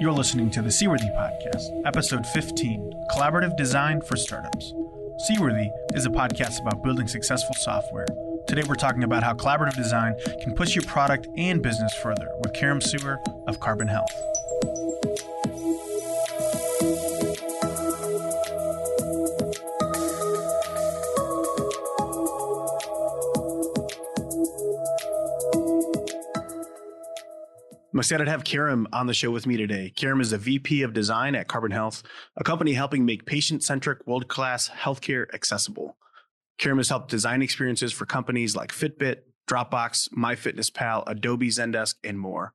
You're listening to the Seaworthy Podcast, episode 15 Collaborative Design for Startups. Seaworthy is a podcast about building successful software. Today, we're talking about how collaborative design can push your product and business further with Kerem Suer of Carbon Health. I'm excited to have Kerem on the show with me today. Kerem is the VP of Design at Carbon Health, a company helping make patient centric, world class healthcare accessible. Kerem has helped design experiences for companies like Fitbit, Dropbox, MyFitnessPal, Adobe Zendesk, and more.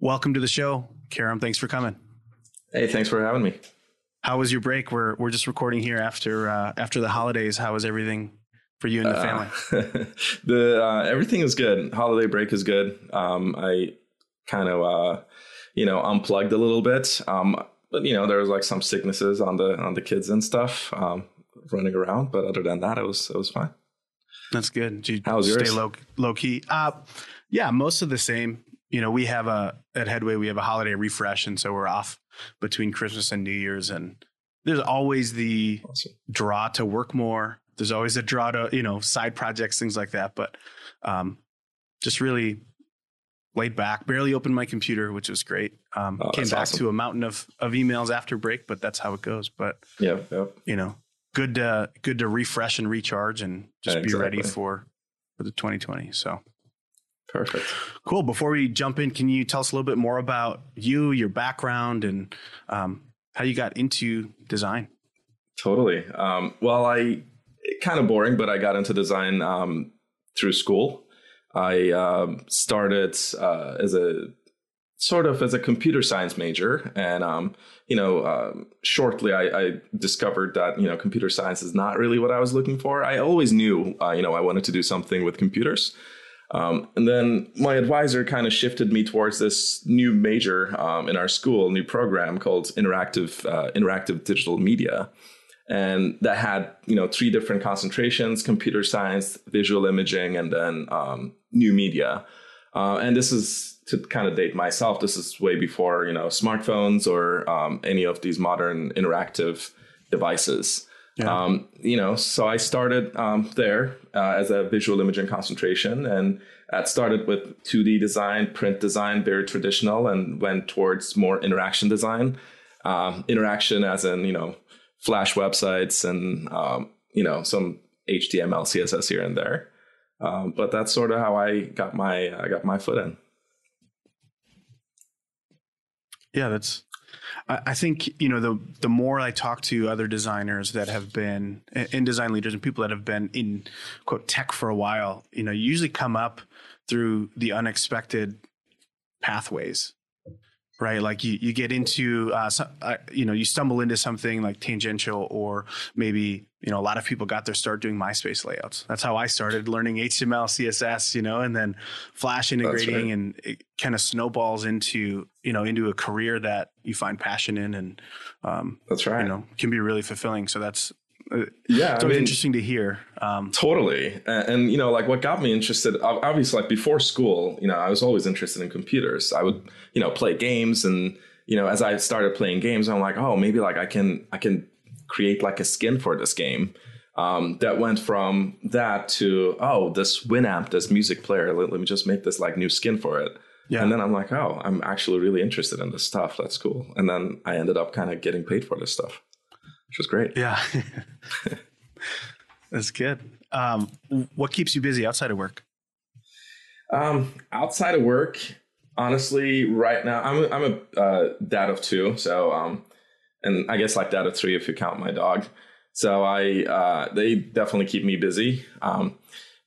Welcome to the show, Kerem. Thanks for coming. Hey, thanks for having me. How was your break? We're we're just recording here after uh, after the holidays. How was everything for you and the family? Uh, the uh, everything is good. Holiday break is good. Um, I kind of uh, you know unplugged a little bit. Um, but you know there was like some sicknesses on the on the kids and stuff um, running around. But other than that, it was it was fine. That's good. Did you How was stay yours? low low key? Uh, yeah, most of the same. You know, we have a at Headway we have a holiday refresh, and so we're off between Christmas and New Year's, and there's always the Awesome. draw to work more. There's always a draw to you know side projects, things like that. But um, just really laid back. Barely opened my computer, which was great. Um, Oh, came back awesome. to a mountain of of emails after break, but that's how it goes. But Yeah, yep. you know, good to good to refresh and recharge and just be ready for for the 2020. So perfect. cool. Before we jump in, can you tell us a little bit more about you, your background, and um, how you got into design? Totally. Um, well, I kind of boring, but I got into design um, through school. I um, started uh, as a sort of as a computer science major, and um, you know, um, shortly I, I discovered that you know computer science is not really what I was looking for. I always knew uh, you know I wanted to do something with computers. Um, and then my advisor kind of shifted me towards this new major um, in our school, new program called interactive uh, interactive digital media, and that had you know three different concentrations: computer science, visual imaging, and then um, new media. Uh, and this is to kind of date myself. This is way before you know smartphones or um, any of these modern interactive devices. Yeah. Um, you know, so I started um, there uh, as a visual imaging concentration, and that started with 2D design, print design, very traditional, and went towards more interaction design. Um, interaction, as in you know, Flash websites and um, you know some HTML, CSS here and there. Um, but that's sort of how I got my I got my foot in. Yeah, that's. I think you know the the more I talk to other designers that have been and design leaders and people that have been in quote tech for a while, you know, you usually come up through the unexpected pathways, right? Like you you get into uh, uh, you know you stumble into something like tangential or maybe you know a lot of people got their start doing MySpace layouts. That's how I started learning HTML, CSS, you know, and then Flash integrating, right. and it kind of snowballs into you know into a career that you find passion in, and um, That's right. you know can be really fulfilling. So that's yeah, it's I mean- interesting to hear. Um, Totally. And, and, you know, like what got me interested, obviously, like before school, you know, I was always interested in computers. I would, you know, play games and, you know, as I started playing games, I'm like, oh, maybe like I can, I can create like a skin for this game. Um, that went from that to, oh, this Winamp, this music player, let, let me just make this like new skin for it. Yeah. And then I'm like, oh, I'm actually really interested in this stuff. That's cool. And then I ended up kind of getting paid for this stuff, which was great. yeah, that's good. Um, what keeps you busy outside of work? Um, outside of work, honestly, right now I'm a, I'm a uh, dad of two, so um, and I guess like dad of three if you count my dog. So I uh, they definitely keep me busy. Um,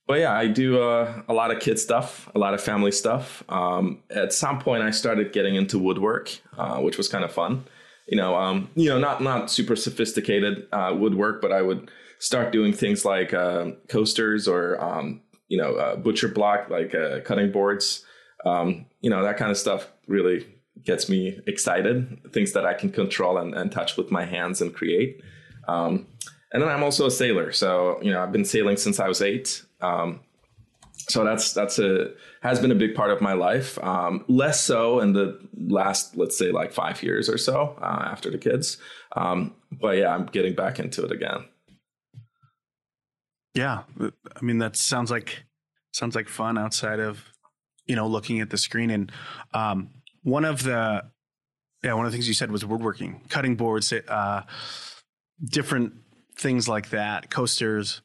but yeah, I do uh, a lot of kid stuff, a lot of family stuff. Um, at some point, I started getting into woodwork, uh, which was kind of fun. You know, um, you know, not not super sophisticated uh, woodwork, but I would start doing things like uh, coasters or um, you know, uh, butcher block, like uh, cutting boards. Um, you know, that kind of stuff really gets me excited. Things that I can control and, and touch with my hands and create. Um, and then I'm also a sailor. So, you know, I've been sailing since I was eight. Um, so that's that's a has been a big part of my life. Um, less so in the last, let's say, like five years or so uh, after the kids. Um, but yeah, I'm getting back into it again. Yeah, I mean that sounds like sounds like fun outside of you know looking at the screen. And um, one of the yeah one of the things you said was woodworking, cutting boards, uh, different things like that, coasters.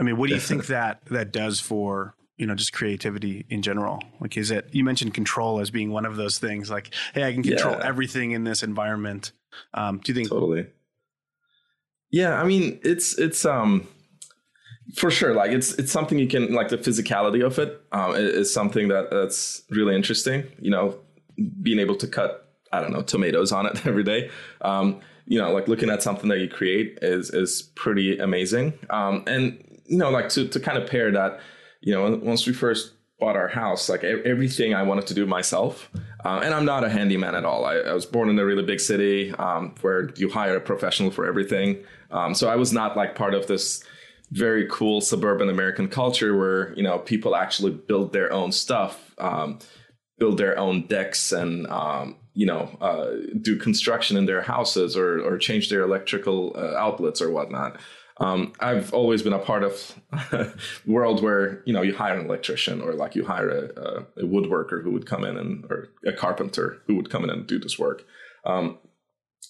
I mean, what do you think that that does for you know just creativity in general? Like is it you mentioned control as being one of those things like hey i can control yeah. everything in this environment. Um do you think totally. Yeah i mean it's it's um for sure like it's it's something you can like the physicality of it um is something that that's really interesting you know being able to cut i don't know tomatoes on it every day. Um you know like looking at something that you create is is pretty amazing. Um and you know like to to kind of pair that you know, once we first bought our house, like everything I wanted to do myself. Uh, and I'm not a handyman at all. I, I was born in a really big city um, where you hire a professional for everything. Um, so I was not like part of this very cool suburban American culture where you know people actually build their own stuff, um, build their own decks, and um, you know uh, do construction in their houses or or change their electrical uh, outlets or whatnot. Um, I've always been a part of a world where you know you hire an electrician or like you hire a, a, woodworker who would come in and or a carpenter who would come in and do this work. Um,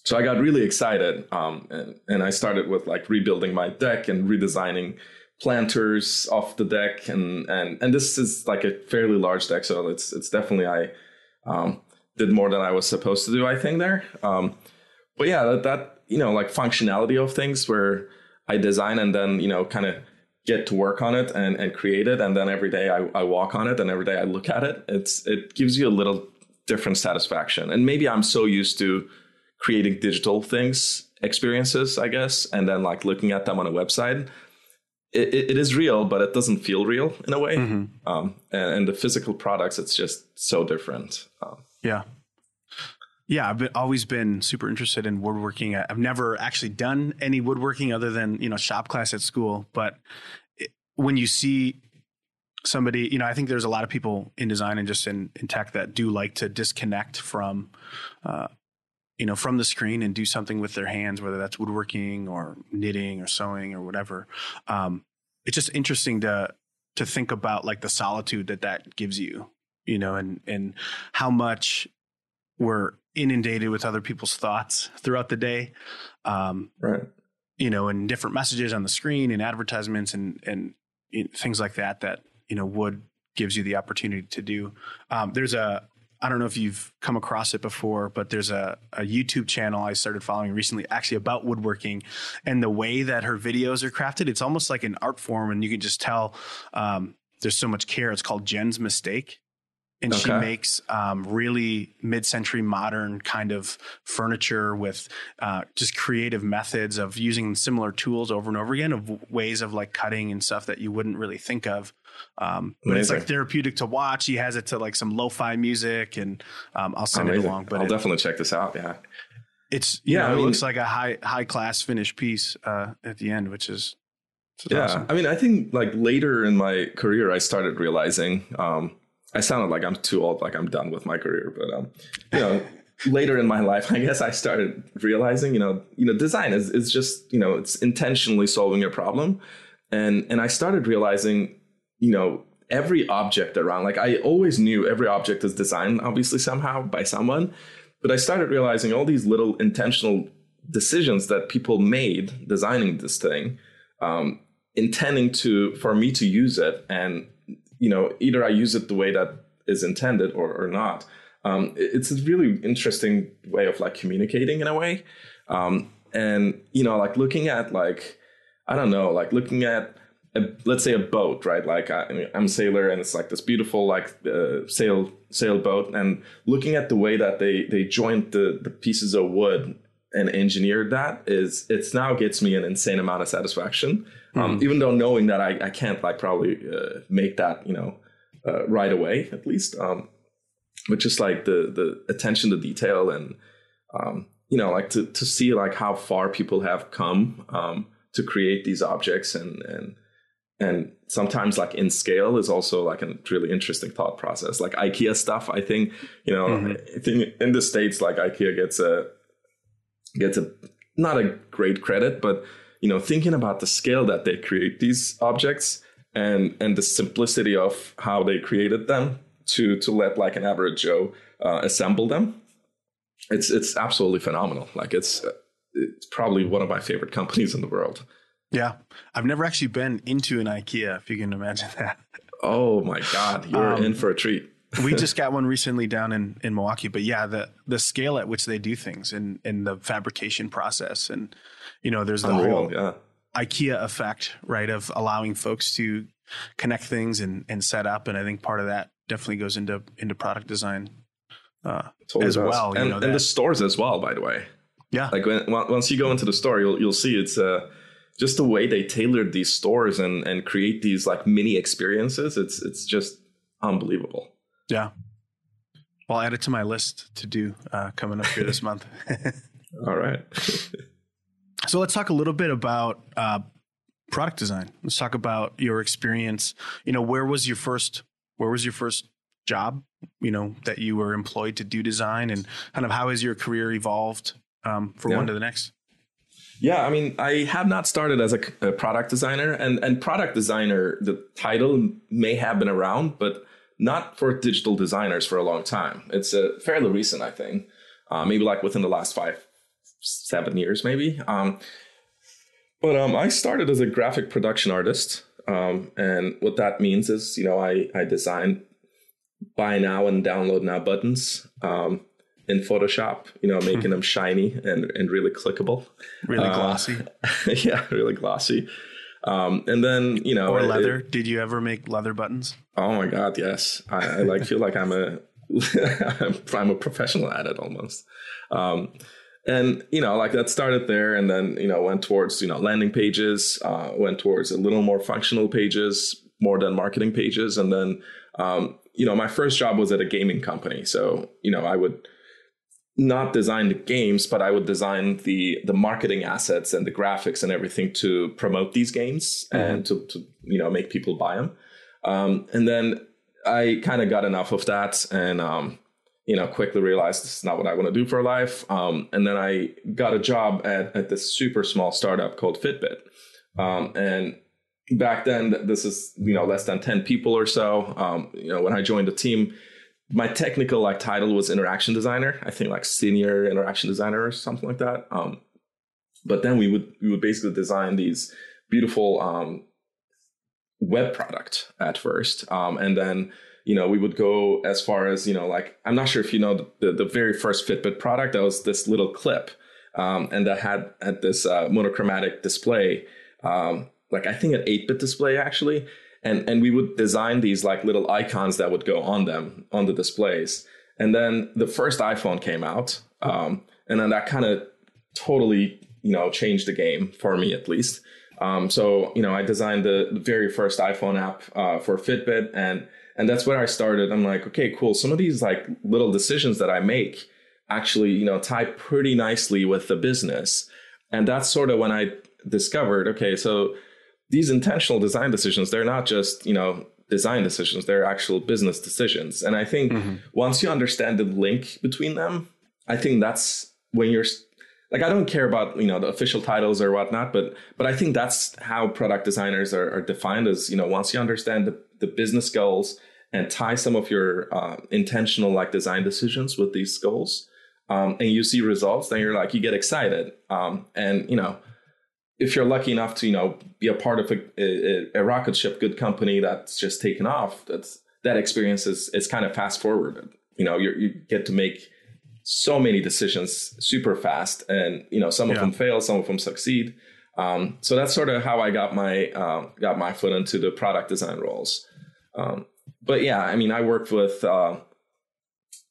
so I got really excited um, and, and I started with like rebuilding my deck and redesigning planters off the deck and and and this is like a fairly large deck, so it's it's definitely I um, did more than I was supposed to do. I think there, um, but yeah, that, that you know like functionality of things where I design and then, you know, kind of get to work on it and, and create it. And then every day I, I walk on it and every day I look at it. It's, it gives you a little different satisfaction. And maybe I'm so used to creating digital things, experiences, I guess, and then like looking at them on a website. It, it, it is real, but it doesn't feel real in a way. Mm-hmm. Um, and, and, the physical products, it's just so different. Um, yeah. Yeah, I've been, always been super interested in woodworking. I've never actually done any woodworking other than you know shop class at school. But it, when you see somebody, you know, I think there's a lot of people in design and just in, in tech that do like to disconnect from, uh, you know, from the screen and do something with their hands, whether that's woodworking or knitting or sewing or whatever. Um, it's just interesting to to think about like the solitude that that gives you, you know, and and how much we're inundated with other people's thoughts throughout the day. Um, right. You know, and different messages on the screen and advertisements and, and you know, things like that, that, you know, wood gives you the opportunity to do. Um, there's a, I don't know if you've come across it before, but there's a, a YouTube channel I started following recently actually about woodworking and the way that her videos are crafted. It's almost like an art form and you can just tell, um, there's so much care. It's called Jen's Mistake and okay. she makes um, really mid-century modern kind of furniture with uh, just creative methods of using similar tools over and over again of ways of like cutting and stuff that you wouldn't really think of um, but it's like therapeutic to watch he has it to like some lo-fi music and um, i'll send Amazing. it along but i'll it, definitely check this out yeah it's yeah know, I mean, it looks like a high high class finished piece uh, at the end which is yeah awesome. i mean i think like later in my career i started realizing um, I sounded like I'm too old, like I'm done with my career. But um, you know, later in my life, I guess I started realizing, you know, you know, design is is just, you know, it's intentionally solving a problem. And and I started realizing, you know, every object around, like I always knew every object is designed obviously somehow by someone. But I started realizing all these little intentional decisions that people made designing this thing, um, intending to for me to use it and you know, either I use it the way that is intended or, or not. Um, it's a really interesting way of like communicating in a way. Um, and, you know, like looking at like, I don't know, like looking at, a, let's say a boat, right? Like I, am a sailor and it's like this beautiful like uh, sail sailboat and looking at the way that they, they joint the, the pieces of wood and engineered that is it's now gets me an insane amount of satisfaction um, mm even though knowing that I, I can't like probably uh, make that you know uh, right away at least um, but just like the the attention to detail and um, you know like to to see like how far people have come um, to create these objects and and and sometimes like in scale is also like a really interesting thought process. Like IKEA stuff, I think you know, mm-hmm. I think in the states like IKEA gets a gets a not a great credit, but you know, thinking about the scale that they create these objects and and the simplicity of how they created them to to let like an average Joe uh, assemble them, it's it's absolutely phenomenal. Like it's it's probably one of my favorite companies in the world. Yeah, I've never actually been into an IKEA. If you can imagine that. Oh my God, you're um, in for a treat. We just got one recently down in, in Milwaukee, but yeah, the the scale at which they do things and and the fabrication process, and you know, there's the Unreal, whole yeah. IKEA effect, right, of allowing folks to connect things and and set up, and I think part of that definitely goes into into product design uh, totally as does. well. And, know, and the stores as well, by the way. Yeah, like when once you go into the store, you'll you'll see it's uh just the way they tailored these stores and and create these like mini experiences. It's it's just unbelievable. Yeah. Well, I'll add it to my list to do uh, coming up here this month. All right. so let's talk a little bit about uh, product design. Let's talk about your experience. You know, where was your first? Where was your first job? You know, that you were employed to do design, and kind of how has your career evolved um, from yeah. one to the next? Yeah, I mean, I have not started as a, a, product designer, and and product designer, the title may have been around, but not for digital designers for a long time. It's a fairly recent, I think, uh, maybe like within the last five, seven years, maybe. Um, but um, I started as a graphic production artist, um, and what that means is, you know, I I design buy now and download now buttons um, in Photoshop, you know, making them shiny and, and really clickable. Really uh, glossy. yeah, really glossy. Um, and then, you know, or leather. It, Did you ever make leather buttons? Oh my God, yes. I, I like feel like I'm a I'm a professional at it almost. Um, and you know, like that started there, and then you know went towards you know landing pages, uh, went towards a little more functional pages, more than marketing pages, and then um, you know my first job was at a gaming company, so you know I would not design the games, but I would design the the marketing assets and the graphics and everything to promote these games mm-hmm. and to, to you know make people buy them. Um, and then I kind of got enough of that and um, you know quickly realized this is not what I want to do for life. Um, and then I got a job at at this super small startup called Fitbit. Um, and back then, this is you know less than ten people or so. Um, you know when I joined the team my technical like title was interaction designer. I think like senior interaction designer or something like that. Um, but then we would we would basically design these beautiful web product at first, um, and then you know we would go as far as you know like I'm not sure if you know the the, very first Fitbit product that was this little clip, um, and that had had this uh, monochromatic display, um, like I think an eight bit display actually and and we would design these like little icons that would go on them on the displays. And then the first iphone came out um, and then that kind of totally you know changed the game for me at least um, so you know i designed the, very first iphone app uh, for fitbit and and that's where i started i'm like okay cool some of these like little decisions that i make actually you know tie pretty nicely with the business and that's sort of when i discovered okay so these intentional design decisions, they're not just, you know, design decisions, they're actual business decisions. And I think mm-hmm. once you understand the link between them, I think that's when you're like I don't care about you know the official titles or whatnot, but but I think that's how product designers are, are defined as you know once you understand the, the business goals and tie some of your uh, intentional like design decisions with these goals, um, and you see results, then you're like you get excited, um, and you know if you're lucky enough to you know be a part of a, a, a rocket ship good company that's just taken off that's that experience is, is kind of fast forwarded. You know you get to make so many decisions super fast and you know some of yeah. them fail some of them succeed um, so that's sort of how i got my uh, got my foot into the product design roles um, but yeah i mean i worked with uh,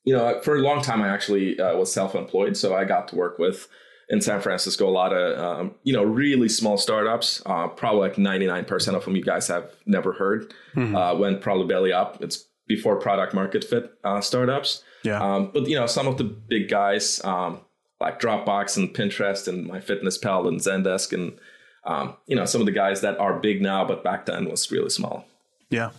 you know for a long time i actually uh, was self-employed so i got to work with in San Francisco, a lot of um, you know really small startups. Uh, probably like ninety nine percent of them you guys have never heard. Mm-hmm. Uh, went probably belly up. It's before product market fit uh, startups. Yeah. Um, but you know some of the big guys um, like Dropbox and Pinterest and MyFitnessPal and Zendesk and um, you know, some of the guys that are big now, but back then was really small. Yeah.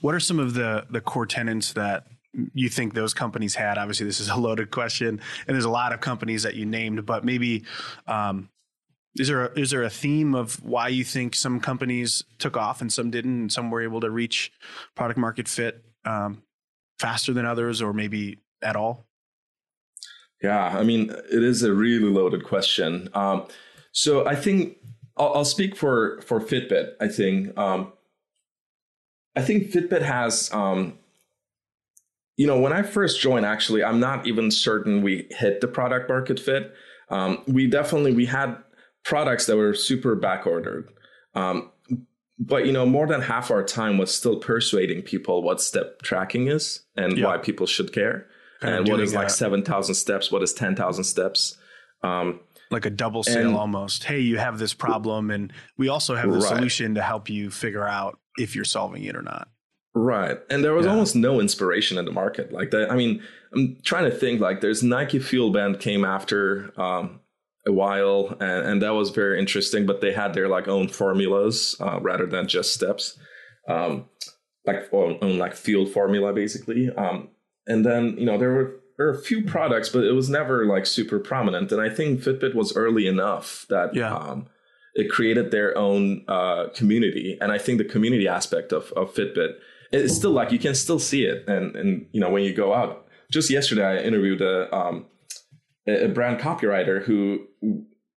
What are some of the the core tenants that you think those companies had? Obviously, this is a loaded question, and there's a lot of companies that you named, but maybe um, is there a, is there a theme of why you think some companies took off and some didn't, and some were able to reach product market fit um, faster than others, or maybe at all? Yeah, I mean, it is a really loaded question. Um, so I think I'll, I'll, speak for for Fitbit. I think um, I think Fitbit has. Um, you know, when I first joined, actually, I'm not even certain we hit the product market fit. Um, we definitely we had products that were super back ordered. Um, but you know, more than half our time was still persuading people what step tracking is and yeah. why people should care, kind and what is like seven thousand steps, what is ten thousand steps. Um, like a double sale and, almost. Hey, you have this problem, and we also have the right. solution to help you figure out if you're solving it or not. Right. And there was yeah. almost no inspiration in the market. Like that, I mean, I'm trying to think like there's Nike Fuel Band came after um, a while, and, and, that was very interesting. But they had their like own formulas uh, rather than just steps, um, like own, own, like field formula basically. Um, and then you know there were there were a few products, but it was never like super prominent. And I think Fitbit was early enough that yeah. um, it created their own uh, community. And I think the community aspect of, of Fitbit is still like you can still see it. And and you know when you go out. Just yesterday, I interviewed a um, a brand copywriter who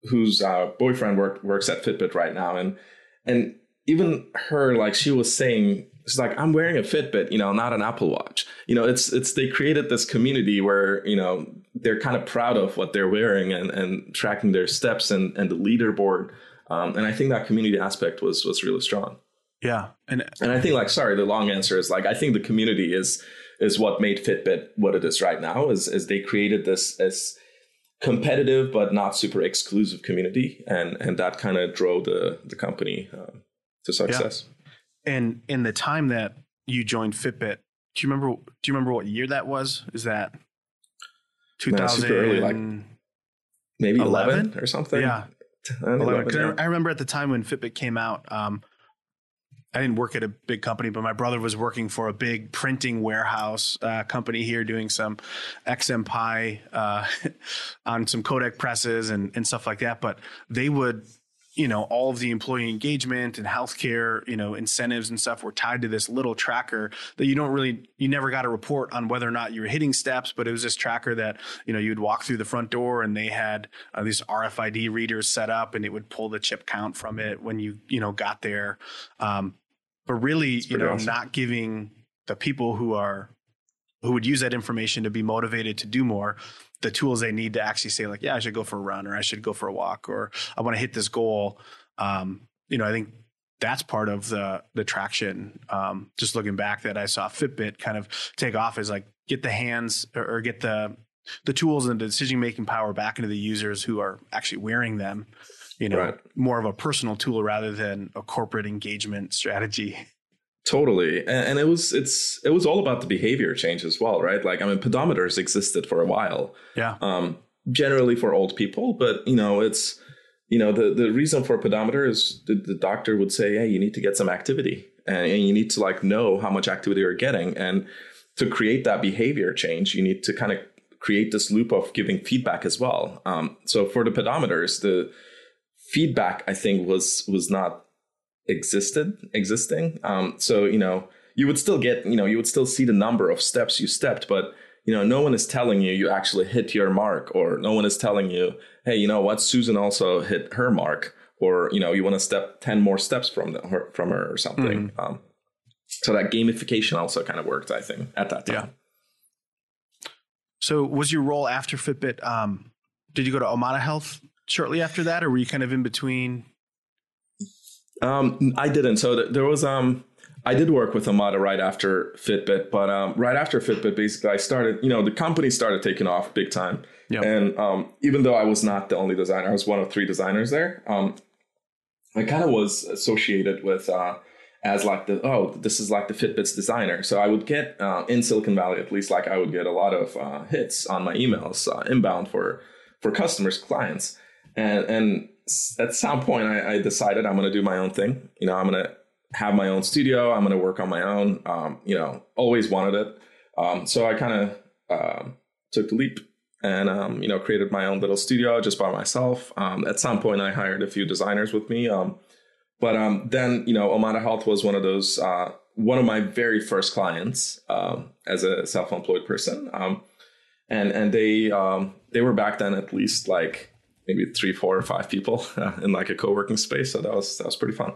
whose uh, boyfriend work, works at Fitbit right now, and and even her like she was saying she's like i'm wearing a fitbit you know not an apple watch. You know it's it's they created this community where you know they're kind of proud of what they're wearing and and tracking their steps and and the leaderboard. Um, and i think that community aspect was was really strong. Yeah. And and i think like sorry the long answer is like i think the community is is what made fitbit what it is right now is is they created this as competitive but not super exclusive community, and and that kind of drove the the company uh, to success. Yeah. And in the time that you joined Fitbit, do you remember? Do you remember what year that was? Is that two thousand early, like maybe eleven or something? Yeah. 11, yeah. I remember at the time when Fitbit came out, um, I didn't work at a big company, but my brother was working for a big printing warehouse uh, company here, doing some XMPie uh, on some Kodak presses and, and stuff like that. But they would, you know, all of the employee engagement and healthcare, you know, incentives and stuff were tied to this little tracker that you don't really, you never got a report on whether or not you were hitting steps, but it was this tracker that, you know, you'd walk through the front door and they had uh, these RFID readers set up and it would pull the chip count from it when you, you know, got there. Um, but really, you know, awesome. not giving the people who are who would use that information to be motivated to do more the tools they need to actually say like yeah i should go for a run or i should go for a walk or i want to hit this goal. Um, you know i think that's part of the the traction. Um, just looking back that i saw fitbit kind of take off is like get the hands or, or get the the tools and the decision making power back into the users who are actually wearing them you know, right. more of a personal tool rather than a corporate engagement strategy. Totally. And, and, it was it's it was all about the behavior change as well, right? Like I mean pedometers existed for a while. Yeah. Um generally for old people, but you know, it's you know, the the reason for a pedometer is the, the doctor would say, Hey, you need to get some activity and, and you need to like know how much activity you're getting. And to create that behavior change, you need to kind of create this loop of giving feedback as well. Um, so for the pedometers, the feedback I think was was not existed existing. Um, so you know you would still get you know you would still see the number of steps you stepped, but you know no one is telling you you actually hit your mark, or no one is telling you hey you know what Susan also hit her mark, or you know you want to step ten more steps from the, her from her or something. Mm-hmm. Um, so that gamification also kind of worked, I think, at that time. Yeah. So was your role after Fitbit? Um, did you go to Omada Health shortly after that, or were you kind of in between? Um, I didn't. So th- there was um, I did work with Omada right after Fitbit, but um, right after Fitbit, basically, I started. You know, the company started taking off big time, yep. and um, even though I was not the only designer, I was one of three designers there. Um, I kind of was associated with. Uh, as like the oh this is like the Fitbit's designer. So I would get uh, in Silicon Valley at least like I would get a lot of uh, hits on my emails uh, inbound for for customers clients, and and at some point, I, I decided I'm going to do my own thing. You know, I'm going to have my own studio. I'm going to work on my own. Um, you know, always wanted it. Um, so I kind of uh, took the leap and um, you know created my own little studio just by myself. Um, at some point, I hired a few designers with me. Um, but um, then you know, Omada Health was one of those uh, one of my very first clients um, as a self-employed person, um, and and they they were back then at least like maybe three, four, or five people uh, in like a co-working space. So that was that was pretty fun.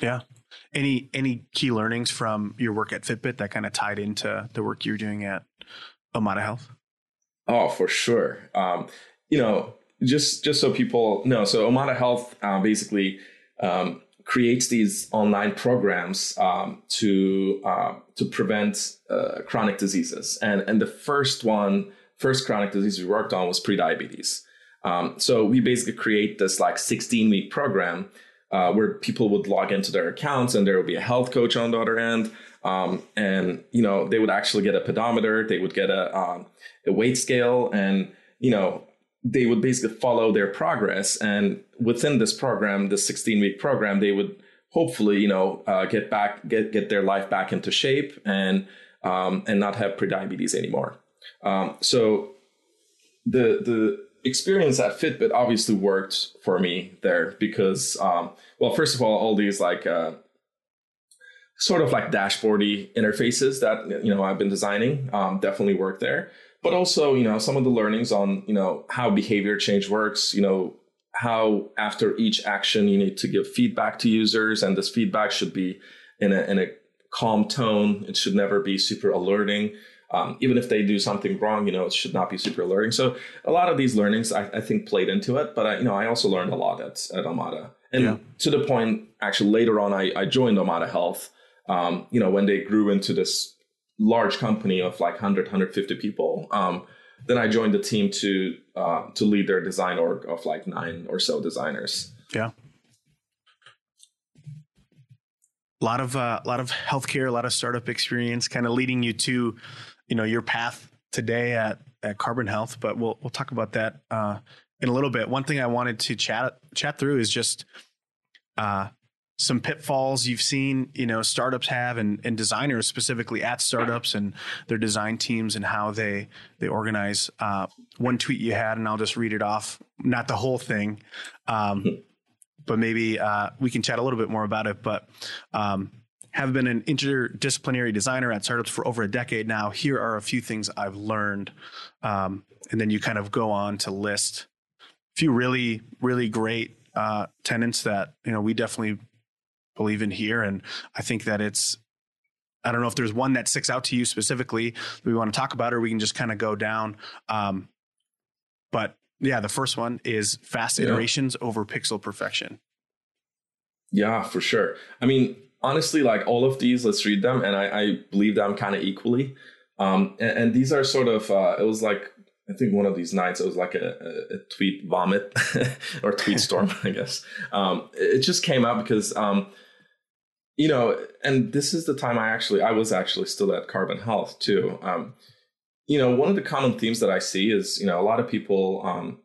Yeah. Any any key learnings from your work at Fitbit that kind of tied into the work you're doing at Omada Health? Oh, for sure. Um, you know, just just so people know, so Omada Health uh, basically um, creates these online programs um, to uh, to prevent uh, chronic diseases, and and the first one, first chronic disease we worked on was prediabetes. Um, so we basically create this like 16 week program uh, where people would log into their accounts, and there would be a health coach on the other end. Um, and you know they would actually get a pedometer, they would get a um, a weight scale, and you know they would basically follow their progress. And within this program, the 16 week program, they would hopefully you know uh, get back get get their life back into shape and um, and not have prediabetes anymore. Um, so the the experience at Fitbit obviously worked for me there because um, well first of all all these like uh, sort of like dashboardy interfaces that you know I've been designing um, definitely work there. But also, you know, some of the learnings on you know how behavior change works. You know how after each action you need to give feedback to users, and this feedback should be in a in a calm tone. It should never be super alerting. Um, even if they do something wrong, you know, it should not be super alerting. So a lot of these learnings, I, I think, played into it. But I, you know, I also learned a lot at, at Omada, and yeah. to the point, actually, later on, I, I joined Omada Health um, you know, when they grew into this large company of like 100, 150 people, um, then I joined the team to uh, to lead their design org of like nine or so designers. Yeah. A lot of uh, a lot of healthcare, a lot of startup experience, kind of leading you to, you know, your path today at at Carbon Health. But we'll we'll talk about that uh, in a little bit. One thing I wanted to chat chat through is just uh, some pitfalls you've seen, you know, startups have and, and designers specifically at startups and their design teams and how they they organize. Uh, one tweet you had, and I'll just read it off, not the whole thing, um, but maybe uh, we can chat a little bit more about it. But um, have been an interdisciplinary designer at startups for over a decade now. Here are a few things I've learned, um, and then you kind of go on to list a few really really great uh, tenants that you know we definitely believe in here. And I think that it's, I don't know if there's one that sticks out to you specifically that we want to talk about, or we can just kind of go down. Um, but yeah, the first one is fast iterations yeah. over pixel perfection. Yeah, for sure. I mean, honestly, like all of these, let's read them, and I, I believe them kind of equally. Um, and, and, these are sort of, uh, it was like I think one of these nights it was like a, a, tweet vomit or tweet storm, I guess. Um, it just came out because um, you know, and this is the time I actually I was actually still at Carbon Health too. Um, you know, one of the common themes that I see is you know a lot of people um,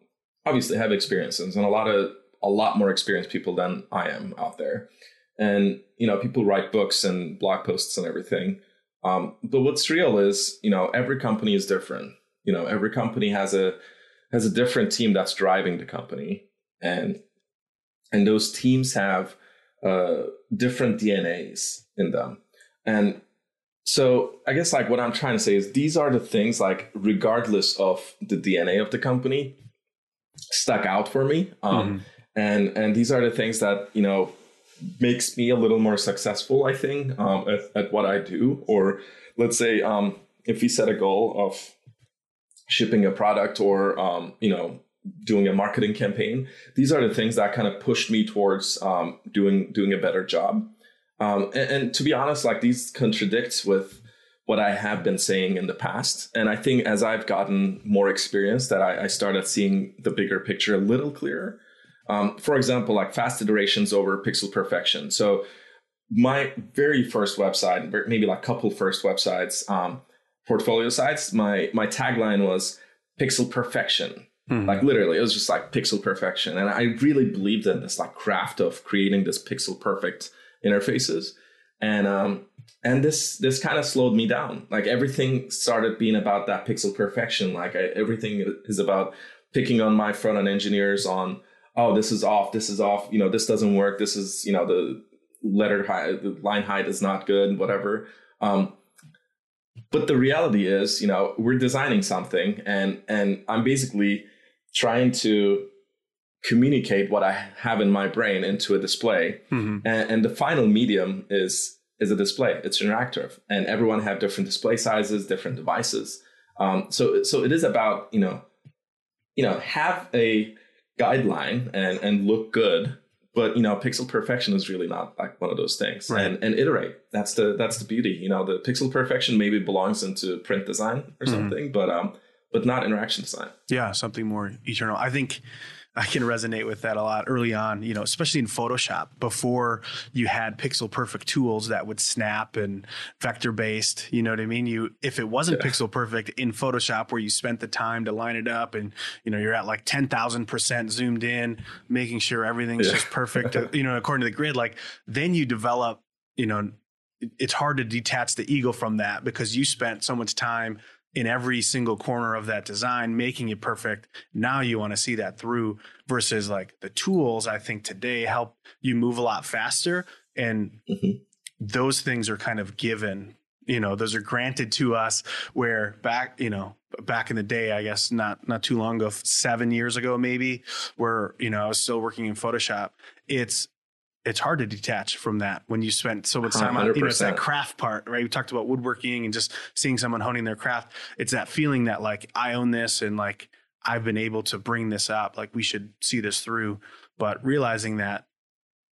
obviously have experiences and a lot of a lot more experienced people than I am out there, and you know people write books and blog posts and everything. Um, but what's real is you know every company is different. You know every company has a has a different team that's driving the company, and and those teams have uh, different DNAs in them. And so I guess like what I'm trying to say is these are the things like regardless of the DNA of the company stuck out for me. Um, mm-hmm. and and these are the things that, you know, makes me a little more successful, I think, um, at, at, what I do. Or let's say um, if we set a goal of shipping a product or um, you know doing a marketing campaign. These are the things that kind of pushed me towards um, doing doing a better job. Um, and, and, to be honest, like these contradicts with what I have been saying in the past. And I think as I've gotten more experience, that I, I started seeing the bigger picture a little clearer. Um, for example, like fast iterations over pixel perfection. So my very first website, maybe like couple first websites, um, portfolio sites, my my tagline was pixel perfection Mm-hmm. Like literally, it was just like pixel perfection. And I really believed in this like craft of creating this pixel perfect interfaces. And um and this this kind of slowed me down. Like everything started being about that pixel perfection. Like I, everything is about picking on my front end engineers on oh this is off, this is off, you know this doesn't work, this is you know the letter height, the line height is not good, whatever. Um, but the reality is, you know, we're designing something, and and I'm basically trying to communicate what I have in my brain into a display, mm-hmm. and, and the final medium is is a display. It's interactive, and everyone have different display sizes, different devices. Um, so so it is about you know, you know, have a guideline and and look good but you know pixel perfection is really not like one of those things. Right. and and iterate. That's the that's the beauty. You know the pixel perfection maybe belongs into print design or mm-hmm. something but um but not interaction design. Yeah something more eternal. I think I can resonate with that a lot early on, you know, especially in Photoshop before you had pixel perfect tools that would snap and vector based, you know what I mean? You if it wasn't yeah. pixel perfect in Photoshop where you spent the time to line it up and you know, you're at like 10,000% zoomed in, making sure everything's yeah. just perfect, you know, according to the grid, like then you develop, you know, it's hard to detach the ego from that because you spent so much time in every single corner of that design, making it perfect. Now you want to see that through versus like the tools I think today help you move a lot faster. And mm-hmm. those things are kind of given, you know, those are granted to us where back, you know, back in the day, I guess not, not too long ago, seven years ago, maybe where, you know, I was still working in Photoshop. It's, it's hard to detach from that when you spent so much time 100%. on you know it's that craft part right? We talked about woodworking and just seeing someone honing their craft. It's that feeling that like i own this and like i've been able to bring this up like we should see this through. But realizing that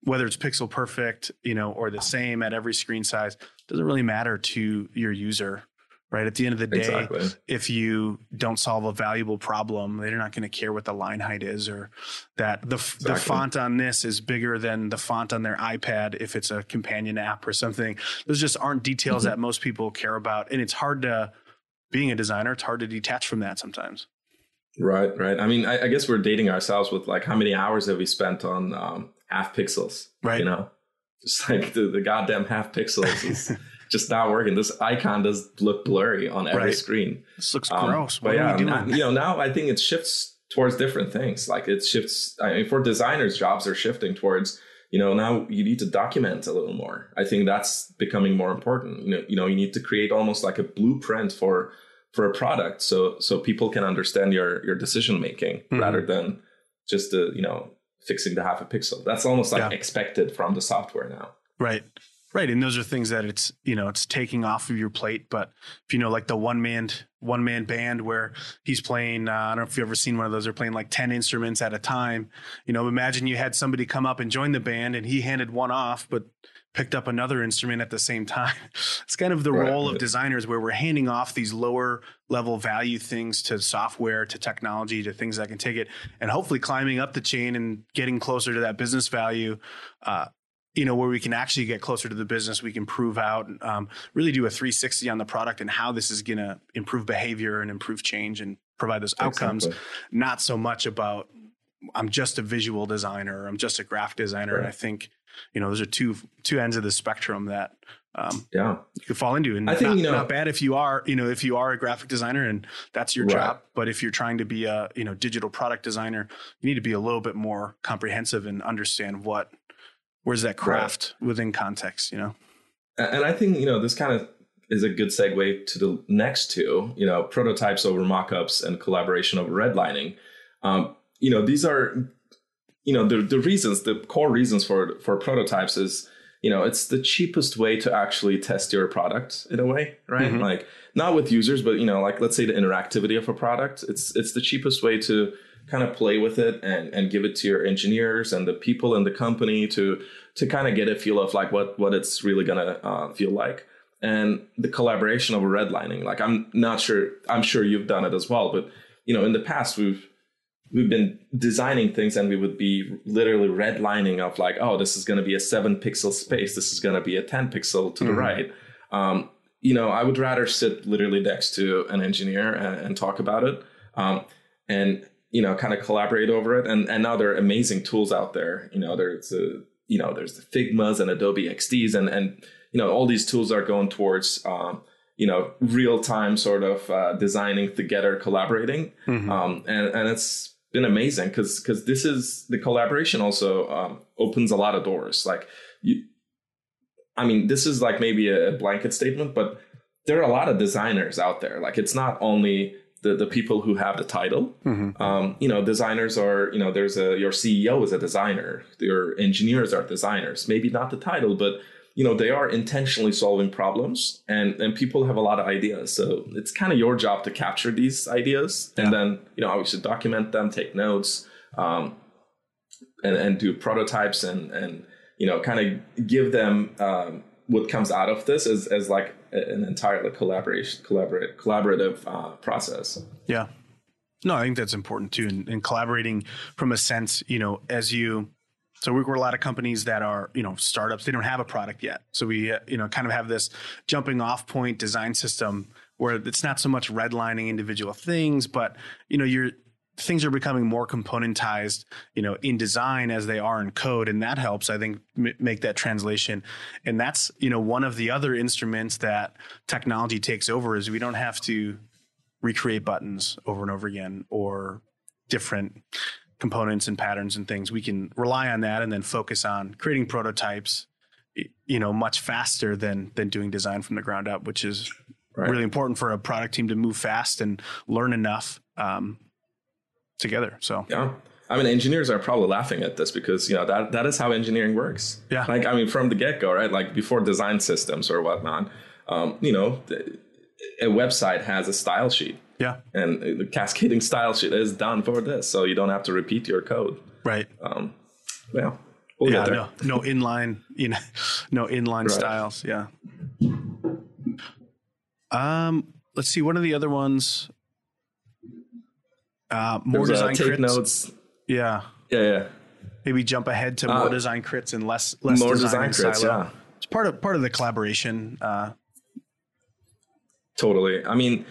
whether it's pixel perfect you know or the same at every screen size doesn't really matter to your user right? At the end of the day, exactly. if you don't solve a valuable problem, they're not going to care what the line height is or that the exactly. the font on this is bigger than the font on their iPad if it's a companion app or something. Those just aren't details mm-hmm. that most people care about, and it's hard to being a designer. It's hard to detach from that sometimes. Right, right. I mean, I, I guess we're dating ourselves with like how many hours have we spent on um, half pixels? Right. You know, just like the, the goddamn half pixels is just not working. This icon does look blurry on every right. screen. This looks um, gross. What but yeah, you know, now I think it shifts towards different things. Like it shifts. I mean, for designers, jobs are shifting towards. You know, now you need to document a little more. I think that's becoming more important. You know, you know, you need to create almost like a blueprint for for a product, so so people can understand your your decision making mm-hmm. rather than just the you know fixing the half a pixel. That's almost like yeah. expected from the software now. Right. Right, and those are things that it's you know it's taking off of your plate. But if you know like the one man one man band where he's playing, uh, I don't know if you've ever seen one of those. They're playing like ten instruments at a time. You know, imagine you had somebody come up and join the band, and he handed one off, but picked up another instrument at the same time. It's kind of the right. role of designers where we're handing off these lower level value things to software, to technology, to things that can take it, and hopefully climbing up the chain and getting closer to that business value. Uh, you know where we can actually get closer to the business we can prove out um, really do a 360 on the product and how this is going to improve behavior and improve change and provide those outcomes exactly. not so much about i'm just a visual designer i'm just a graphic designer right. and i think you know those are two two ends of the spectrum that um, yeah you could fall into and i think not, you know not bad if you are you know if you are a graphic designer and that's your right. job but if you're trying to be a you know digital product designer you need to be a little bit more comprehensive and understand what where's that craft right. within context you know and i think you know this kind of is a good segue to the next two you know prototypes over mockups and collaboration over redlining um, you know these are you know the, the reasons the core reasons for for prototypes is you know it's the cheapest way to actually test your product in a way right mm-hmm. like not with users but you know like let's say the interactivity of a product it's it's the cheapest way to kind of play with it and, and give it to your engineers and the people in the company to to kind of get a feel of like what what it's really gonna uh, feel like. And the collaboration over redlining like i'm not sure i'm sure you've done it as well but you know in the past we've we've been designing things and we would be literally redlining of like oh this is going to be a 7 pixel space this is going to be a 10 pixel to mm-hmm. the right. Um, you know i would rather sit literally next to an engineer and, and talk about it. Um, and you know kind of collaborate over it. And and now there are amazing tools out there. You know there's a you know there's the figmas and adobe xds and and you know all these tools are going towards um, you know real time sort of uh, designing together collaborating. Mm-hmm. um, and and it's been amazing because because this is the collaboration also um, opens a lot of doors. Like you i mean this is like maybe a blanket statement but there are a lot of designers out there. Like it's not only the, the people who have the title. Mm-hmm. Um, you know, designers are, you know, there's a, your CEO is a designer, your engineers are designers, maybe not the title, but, you know, they are intentionally solving problems and, and people have a lot of ideas. So it's kind of your job to capture these ideas and then, you know, obviously document them, take notes, um, and, and do prototypes and, and, you know, kind of give them, um, what comes out of this is as like an entirely collaboration, collaborate, collaborative uh, process. Yeah. No, I think that's important too. And, and collaborating from a sense, you know, as you, so we work with a lot of companies that are, you know, startups. They don't have a product yet. So we, uh, you know, kind of have this jumping off point design system where it's not so much redlining individual things, but you know, you're things are becoming more componentized, you know, in design as they are in code, and that helps, I think, m- make that translation. And that's, you know, one of the other instruments that technology takes over is we don't have to recreate buttons over and over again or different components and patterns and things. We can rely on that and then focus on creating prototypes, you know, much faster than than doing design from the ground up, which is right. really important for a product team to move fast and learn enough. Um, together. So yeah. I mean, engineers are probably laughing at this because you know that that is how engineering works. Yeah. Like I mean, from the get go, right? Like before design systems or whatnot, um, you know, a website has a style sheet. Yeah. And the cascading style sheet is done for this, so you don't have to repeat your code. Right. Um, well, we'll yeah. No, no inline, you know, no inline right. styles. Yeah. Um, let's see. One of the other ones? Uh, more design uh, take crits. notes. Yeah. Yeah, yeah. Maybe jump ahead to more uh, design crits and less less more design, design crits. Silo. Yeah, it's part of part of the collaboration. Uh, totally. I mean,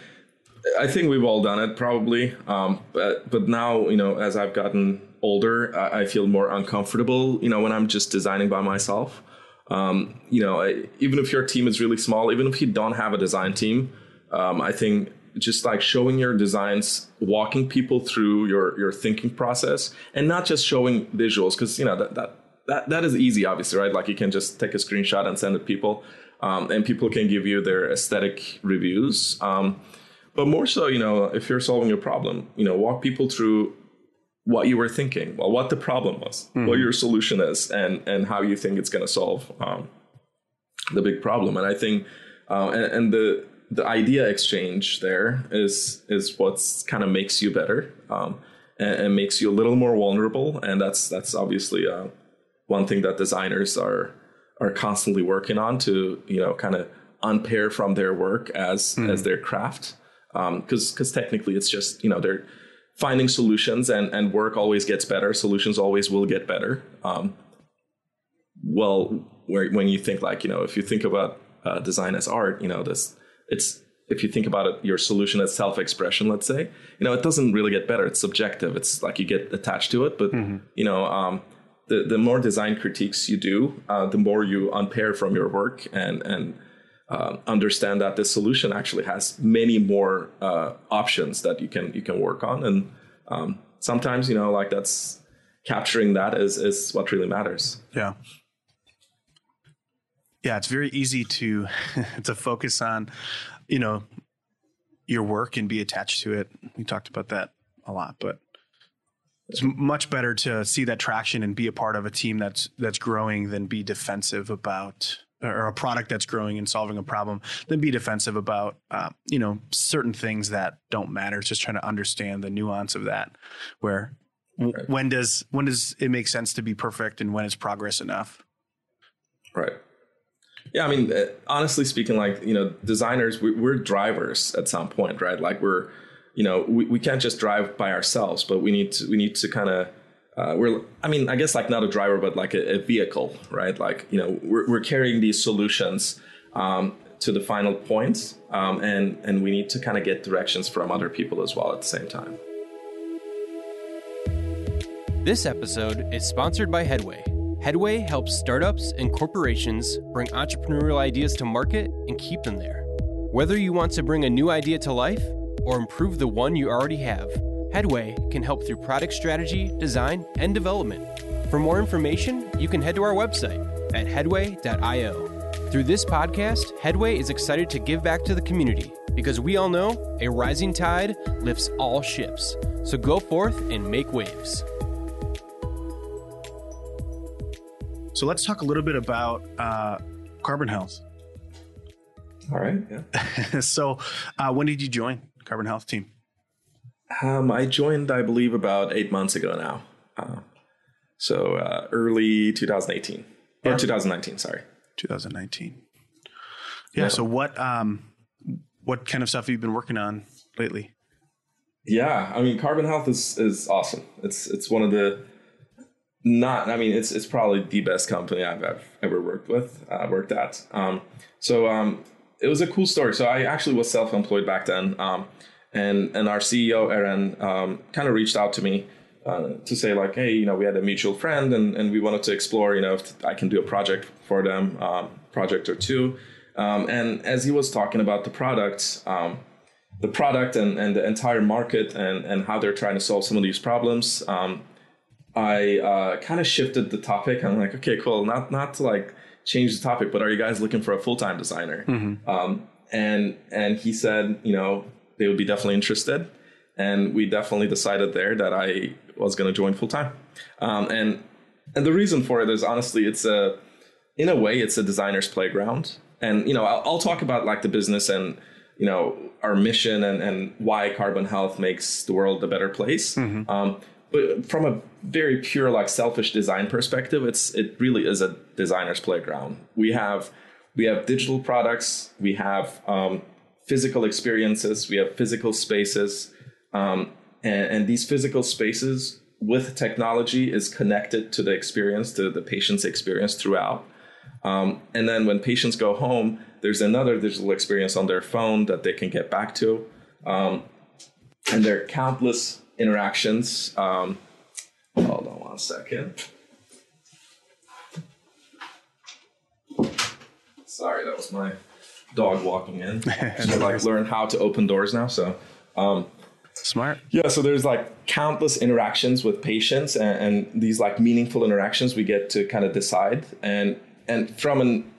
I think we've all done it probably, um, but but now you know, as I've gotten older, I, I feel more uncomfortable. You know, when I'm just designing by myself. Um, you know, I, even if your team is really small, even if you don't have a design team, um, I think just like showing your designs, walking people through your your thinking process, and not just showing visuals because you know that that that that is easy, obviously, right? Like you can just take a screenshot and send it to people, um, and people can give you their aesthetic reviews. Um, but more so, you know, if you're solving a problem, you know, walk people through what you were thinking, well, what the problem was, mm-hmm. what your solution is, and and how you think it's going to solve um, the big problem. And I think, uh, and, and the the idea exchange there is is what's kind of makes you better um, and, and, makes you a little more vulnerable and that's that's obviously uh, one thing that designers are are constantly working on to you know kind of unpair from their work as mm. as their craft because um, because technically it's just you know they're finding solutions and and work always gets better solutions always will get better um, well where, when you think like you know if you think about uh, design as art you know this it's if you think about it, your solution as self-expression, let's say, you know, it doesn't really get better. It's subjective. It's like you get attached to it, but mm-hmm. you know, um, the the more design critiques you do, uh, the more you unpair from your work and and uh, understand that the solution actually has many more uh, options that you can you can work on, and um, sometimes you know, like that's capturing that is is what really matters. Yeah. Yeah, it's very easy to to focus on, you know, your work and be attached to it. We talked about that a lot, but it's much better to see that traction and be a part of a team that's that's growing than be defensive about or a product that's growing and solving a problem than be defensive about uh, you know certain things that don't matter. It's just trying to understand the nuance of that. Where right. when does when does it make sense to be perfect and when is progress enough? Right. Yeah, I mean, uh, honestly speaking, like you know, designers, we, are drivers at some point, right? Like we're, you know, we, we can't just drive by ourselves, but we need to we need to kind of uh, we're I mean, I guess like not a driver, but like a, a vehicle, right? Like you know, we're we're carrying these solutions um, to the final point, um, and and we need to kind of get directions from other people as well at the same time. This episode is sponsored by Headway. Headway helps startups and corporations bring entrepreneurial ideas to market and keep them there. Whether you want to bring a new idea to life or improve the one you already have, Headway can help through product strategy, design, and development. For more information, you can head to our website at headway.io. Through this podcast, Headway is excited to give back to the community because we all know a rising tide lifts all ships. So go forth and make waves. So let's talk a little bit about uh, Carbon Health. All right. Yeah. so, uh, when did you join Carbon Health team? Um, I joined, I believe, about eight months ago now. Uh, so uh, early 2018 or Yeah. 2019. Sorry. 2019. Yeah. Yeah. So what um, what kind of stuff have you been working on lately? Yeah, I mean, Carbon Health is is awesome. It's it's one of the not. I mean, it's it's probably the best company I've ever, worked with. Uh, worked at. Um, so um, it was a cool story. So I actually was self employed back then, um, and and our CEO Eren um, kind of reached out to me. Uh, to say like, hey, you know, we had a mutual friend, and, and we wanted to explore, you know, if I can do a project for them, um, project or two. Um, and as he was talking about the product, the product and, and the entire market and, and how they're trying to solve some of these problems, I uh, kind of shifted the topic. I'm like, okay, cool. Not not to like change the topic, but are you guys looking for a full time designer? Um, and and he said, you know, they would be definitely interested. And we definitely decided there that I was going to join full time. Um, and and the reason for it is honestly, it's a in a way, it's a designer's playground. And you know, I'll, I'll talk about like the business and you know our mission and and why carbon health makes the world a better place. Um, but from a very pure like selfish design perspective, it's it really is a designer's playground. We have we have digital products, we have um, physical experiences, we have physical spaces, um, and, and these physical spaces with technology is connected to the experience, to the patient's experience throughout. Um, and then when patients go home, there's another digital experience on their phone that they can get back to. Um, and there are countless interactions. Um, hold on one second. Sorry, that was my dog walking in. so like learn how to open doors now. So um, Smart. yeah, so there's like countless interactions with patients and, and these like meaningful interactions we get to kind of decide. And and from an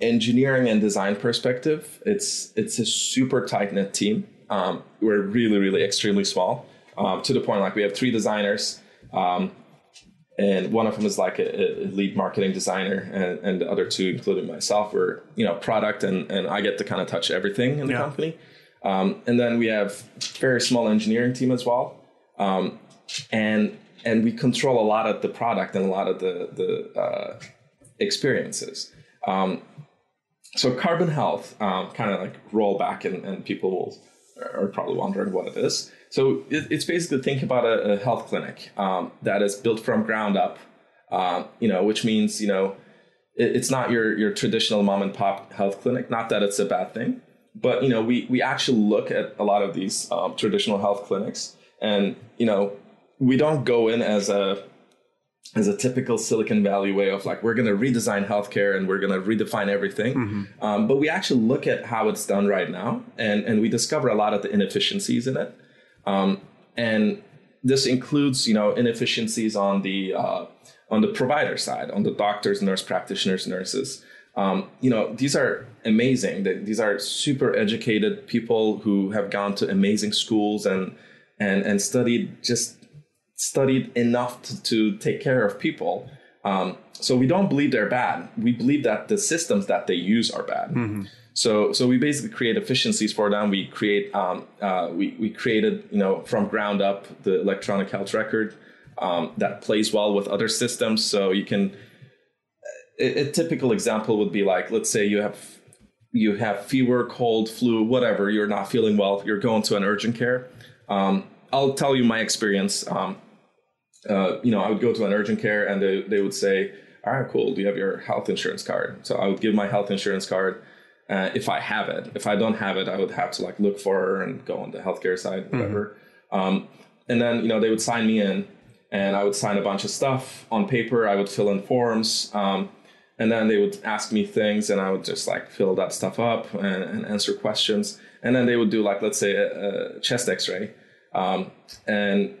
engineering and design perspective, it's it's a super tight knit team. Um, we're really, really extremely small. Um, to the point like we have three designers. Um, and one of them is like a, a lead marketing designer and, and the other two including myself were you know product and, and i get to kind of touch everything in the Yeah. company um, and then we have very small engineering team as well um, and and we control a lot of the product and a lot of the the uh, experiences um, so carbon health um, kind of like roll back and, and people will are probably wondering what it is so it, it's basically think about a, a health clinic um, that is built from ground up um, you know which means you know it, it's not your your traditional mom and pop health clinic not that it's a bad thing but you know we we actually look at a lot of these um, traditional health clinics and you know we don't go in as a as a typical Silicon Valley way of like we're going to redesign healthcare and we're going to redefine everything. Um, but we actually look at how it's done right now, and and we discover a lot of the inefficiencies in it. Um, and this includes you know inefficiencies on the uh, on the provider side, on the doctors, nurse practitioners, nurses. Um, you know these are amazing. These are super educated people who have gone to amazing schools and and and studied just studied enough to, to take care of people. Um, so we don't believe they're bad. We believe that the systems that they use are bad. So so we basically create efficiencies for them. We create um, uh, we we created you know from ground up the electronic health record um, that plays well with other systems. So you can a, a typical example would be like let's say you have you have fever, cold, flu, whatever. You're not feeling well. You're going to an urgent care. Um, I'll tell you my experience. Um, uh, you know, I would go to an urgent care and they, they would say, all right, cool. Do you have your health insurance card? So I would give my health insurance card uh, if I have it. If I don't have it, I would have to like look for her and go on the healthcare side, whatever. Um, and then, you know, they would sign me in and I would sign a bunch of stuff on paper. I would fill in forms, um, and then they would ask me things, and I would just like fill that stuff up and, and answer questions. And then they would do like let's say a, a chest X-ray, um, and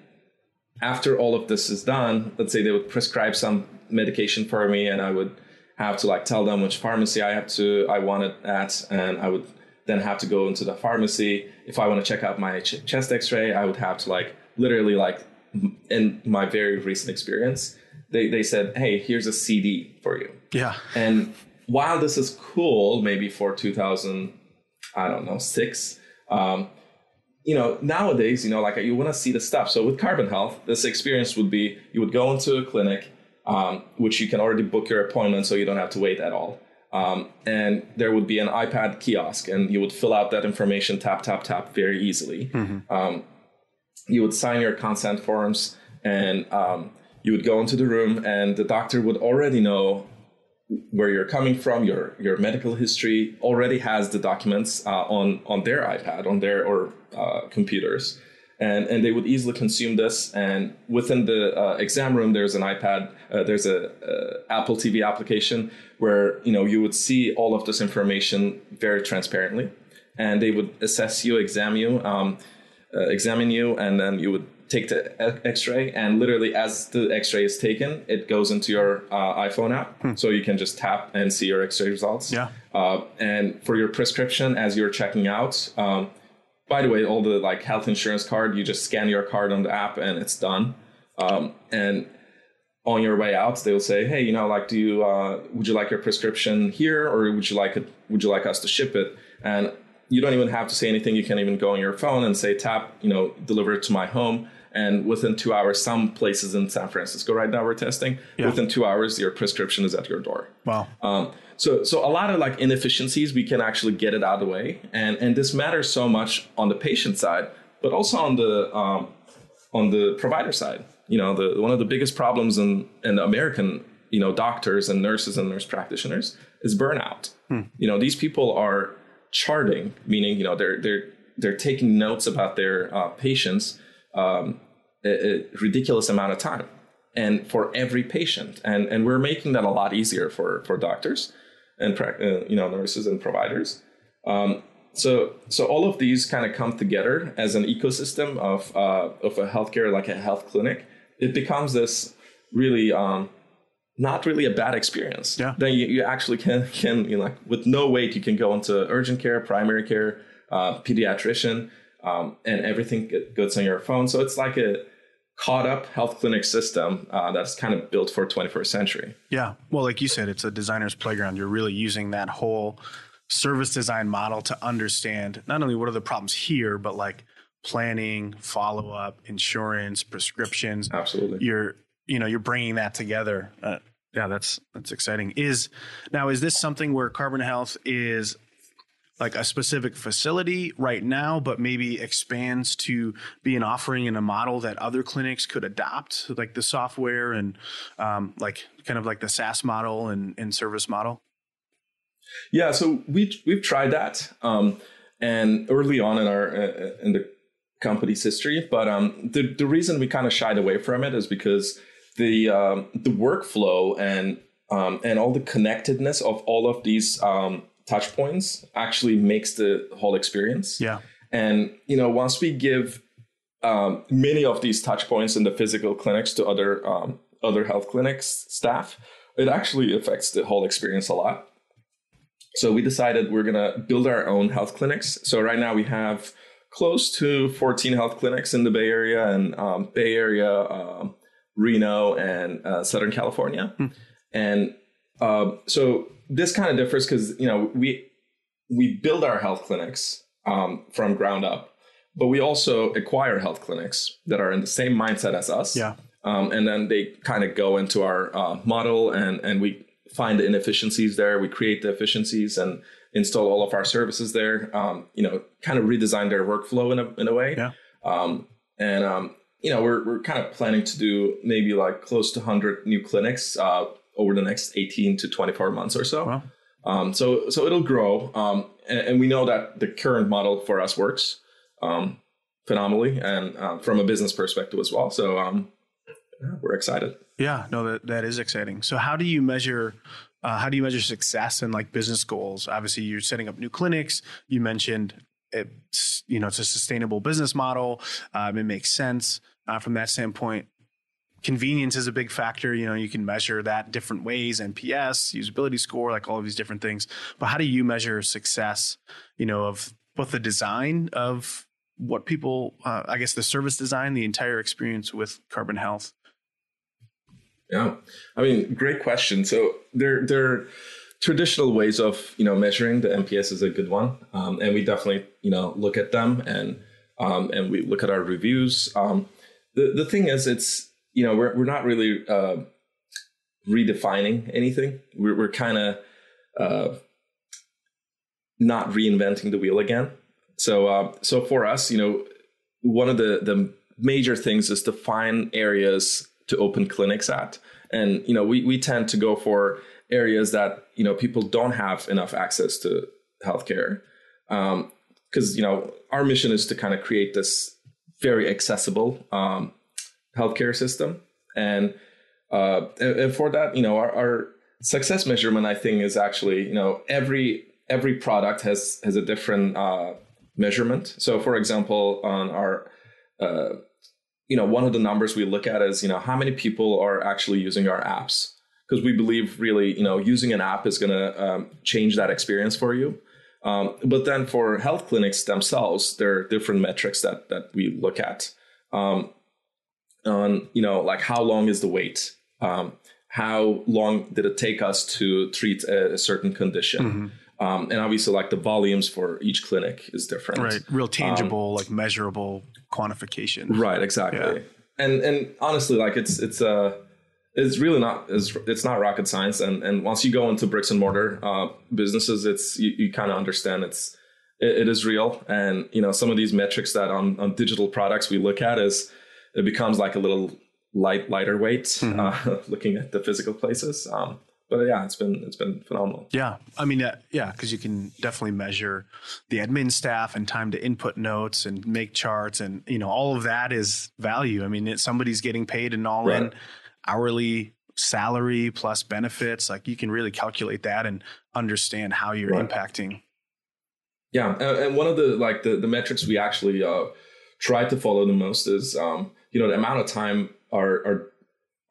after all of this is done, let's say they would prescribe some medication for me, and I would have to like tell them which pharmacy I have to I want it at, and I would then have to go into the pharmacy. If I want to check out my ch- chest X-ray, I would have to like literally like in my very recent experience, they they said, hey, here's a CD for you. Yeah. And while this is cool, maybe for 2000, I don't know, six. Um, you know, nowadays, you know, like you want to see the stuff. So with Carbon Health, this experience would be you would go into a clinic, um, which you can already book your appointment, so you don't have to wait at all. Um, and there would be an iPad kiosk, and you would fill out that information, tap, tap, tap, very easily. Mm-hmm. Um, you would sign your consent forms, and um, you would go into the room, and the doctor would already know where you're coming from, your your medical history already has the documents uh, on on their iPad, on their or uh, computers, and and they would easily consume this. And within the uh, exam room, there's an iPad, uh, there's a, a, Apple TV application where you know you would see all of this information very transparently, and they would assess you, examine you, um, uh, examine you, and then you would take the x-ray. And literally as the x-ray is taken it goes into your uh, iphone app. Hmm. so you can just tap and see your x-ray results. Yeah. Uh, and for your prescription as you're checking out um, by the way all the like health insurance card you just scan your card on the app and it's done um, and on your way out they'll say hey you know like do you uh, would you like your prescription here or would you like it would you like us to ship it and you don't even have to say anything you can even go on your phone and say tap you know deliver it to my home and within two hours, some places in San Francisco right now we're testing. Yeah. Within two hours, your prescription is at your door. Wow. Um, so so a lot of like inefficiencies, we can actually get it out of the way, and and this matters so much on the patient side, but also on the um, on the provider side. You know, the one of the biggest problems in in American you know doctors and nurses and nurse practitioners is burnout. Hmm. You know, these people are charting, meaning you know they're they're they're taking notes about their uh, patients. Um, a, a ridiculous amount of time and for every patient and and we're making that a lot easier for for doctors and uh, you know nurses and providers. Um, so so all of these kind of come together as an ecosystem of uh, of a healthcare like a health clinic. It becomes this really um, not really a bad experience. Yeah. Then you, you actually can can you know like with no wait you can go into urgent care primary care uh, pediatrician um, and everything goes on your phone. So it's like a caught up health clinic system uh, that's kind of built for 21st century. Yeah. Well, like you said, it's a designer's playground. You're really using that whole service design model to understand not only what are the problems here, but like planning, follow up, insurance, prescriptions. Absolutely. You're, you know, you're bringing that together. Uh, yeah, that's that's exciting. Is now is this something where Carbon Health is like a specific facility right now, but maybe expands to be an offering in a model that other clinics could adopt, like the software and um, like kind of like the SaaS model and, and service model? Yeah, so we we've tried that, um, and early on in our uh, in the company's history, but um, the the reason we kind of shied away from it is because the um, the workflow and um, and all the connectedness of all of these um, touch points actually makes the whole experience. Yeah. And you know, once we give um, many of these touch points in the physical clinics to other um, other health clinics staff, it actually affects the whole experience a lot. So we decided we're gonna build our own health clinics. So right now we have close to 14 health clinics in the Bay Area and um, Bay Area, um, Reno, and uh, Southern California. Hmm. And uh, so this kind of differs because you know we we build our health clinics um, from ground up, but we also acquire health clinics that are in the same mindset as us. Yeah. Um, and then they kind of go into our uh, model and and we find the inefficiencies there. We create the efficiencies and install all of our services there. Um, you know, kind of redesign their workflow in a in a way. Yeah. Um, and um, you know, we're we're kind of planning to do maybe like close to hundred new clinics. Uh, over the next 18 to 24 months or so. Wow. Um, so so it'll grow, um, and, and, we know that the current model for us works um, phenomenally, and uh, from a business perspective as well. So um, we're excited. Yeah, no, that, that is exciting. So how do you measure uh, how do you measure success and like business goals? Obviously, you're setting up new clinics. You mentioned it's you know it's a sustainable business model. Um, it makes sense uh, from that standpoint. Convenience is a big factor. You know, you can measure that different ways: NPS, usability score, like all of these different things. But how do you measure success? You know, of both the design of what people, uh, I guess, the service design, the entire experience with Carbon Health. Yeah, I mean, great question. So there, there traditional ways of you know measuring the NPS is a good one, um, and we definitely you know look at them and um, and we look at our reviews. Um, the the thing is, it's you know we're we're not really uh, redefining anything. We're we're kind of uh, not reinventing the wheel again. So uh, so for us, you know, one of the the major things is to find areas to open clinics at. And you know, we we tend to go for areas that you know people don't have enough access to healthcare, because um, you know our mission is to kind of create this very accessible um, healthcare system, and, uh, and for that, you know, our, our success measurement, I think, is actually you know every every product has has a different uh, measurement. So, for example, on our uh, you know, one of the numbers we look at is, you know, how many people are actually using our apps? Because we believe really, you know, using an app is going to um, change that experience for you. Um, but then for health clinics themselves, there are different metrics that that we look at. Um, on you know, like how long is the wait? Um, how long did it take us to treat a, a certain condition? Mm-hmm. Um, and obviously, like the volumes for each clinic is different. Right, real tangible, um, like measurable quantification. Right, exactly. Yeah. And and honestly, like it's it's uh it's really not it's, it's not rocket science. And and once you go into bricks and mortar uh, businesses, it's you, you kind of understand it's it, it is real. And you know some of these metrics that on on digital products we look at is it becomes like a little light lighter weight mm-hmm. uh, looking at the physical places. Um, but yeah, it's been it's been phenomenal. Yeah, I mean, uh, yeah, because you can definitely measure the admin staff and time to input notes and make charts, and you know, all of that is value. I mean, it, somebody's getting paid an all-in hourly salary plus benefits. Like you can really calculate that and understand how you're right. impacting. Yeah, and, and, one of the like the the metrics we actually uh, try to follow the most is um, you know the amount of time our our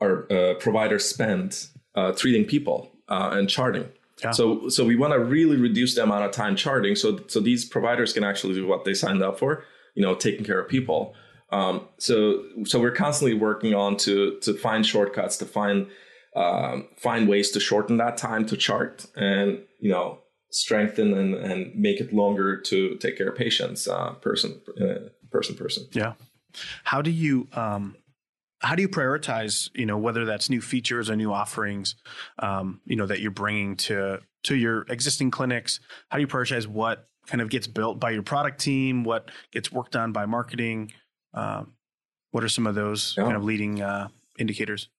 our uh, providers spend uh, treating people uh, and charting. Yeah. So, so we want to really reduce the amount of time charting, so so these providers can actually do what they signed up for, you know, taking care of people. Um, so, so we're constantly working on to to find shortcuts, to find um, find ways to shorten that time to chart, and you know, strengthen and, and make it longer to take care of patients, uh, person, uh, person, person. Yeah. How do you um, how do you prioritize you know whether that's new features or new offerings um, you know that you're bringing to to your existing clinics how do you prioritize what kind of gets built by your product team what gets worked on by marketing um, what are some of those yeah. kind of leading uh, indicators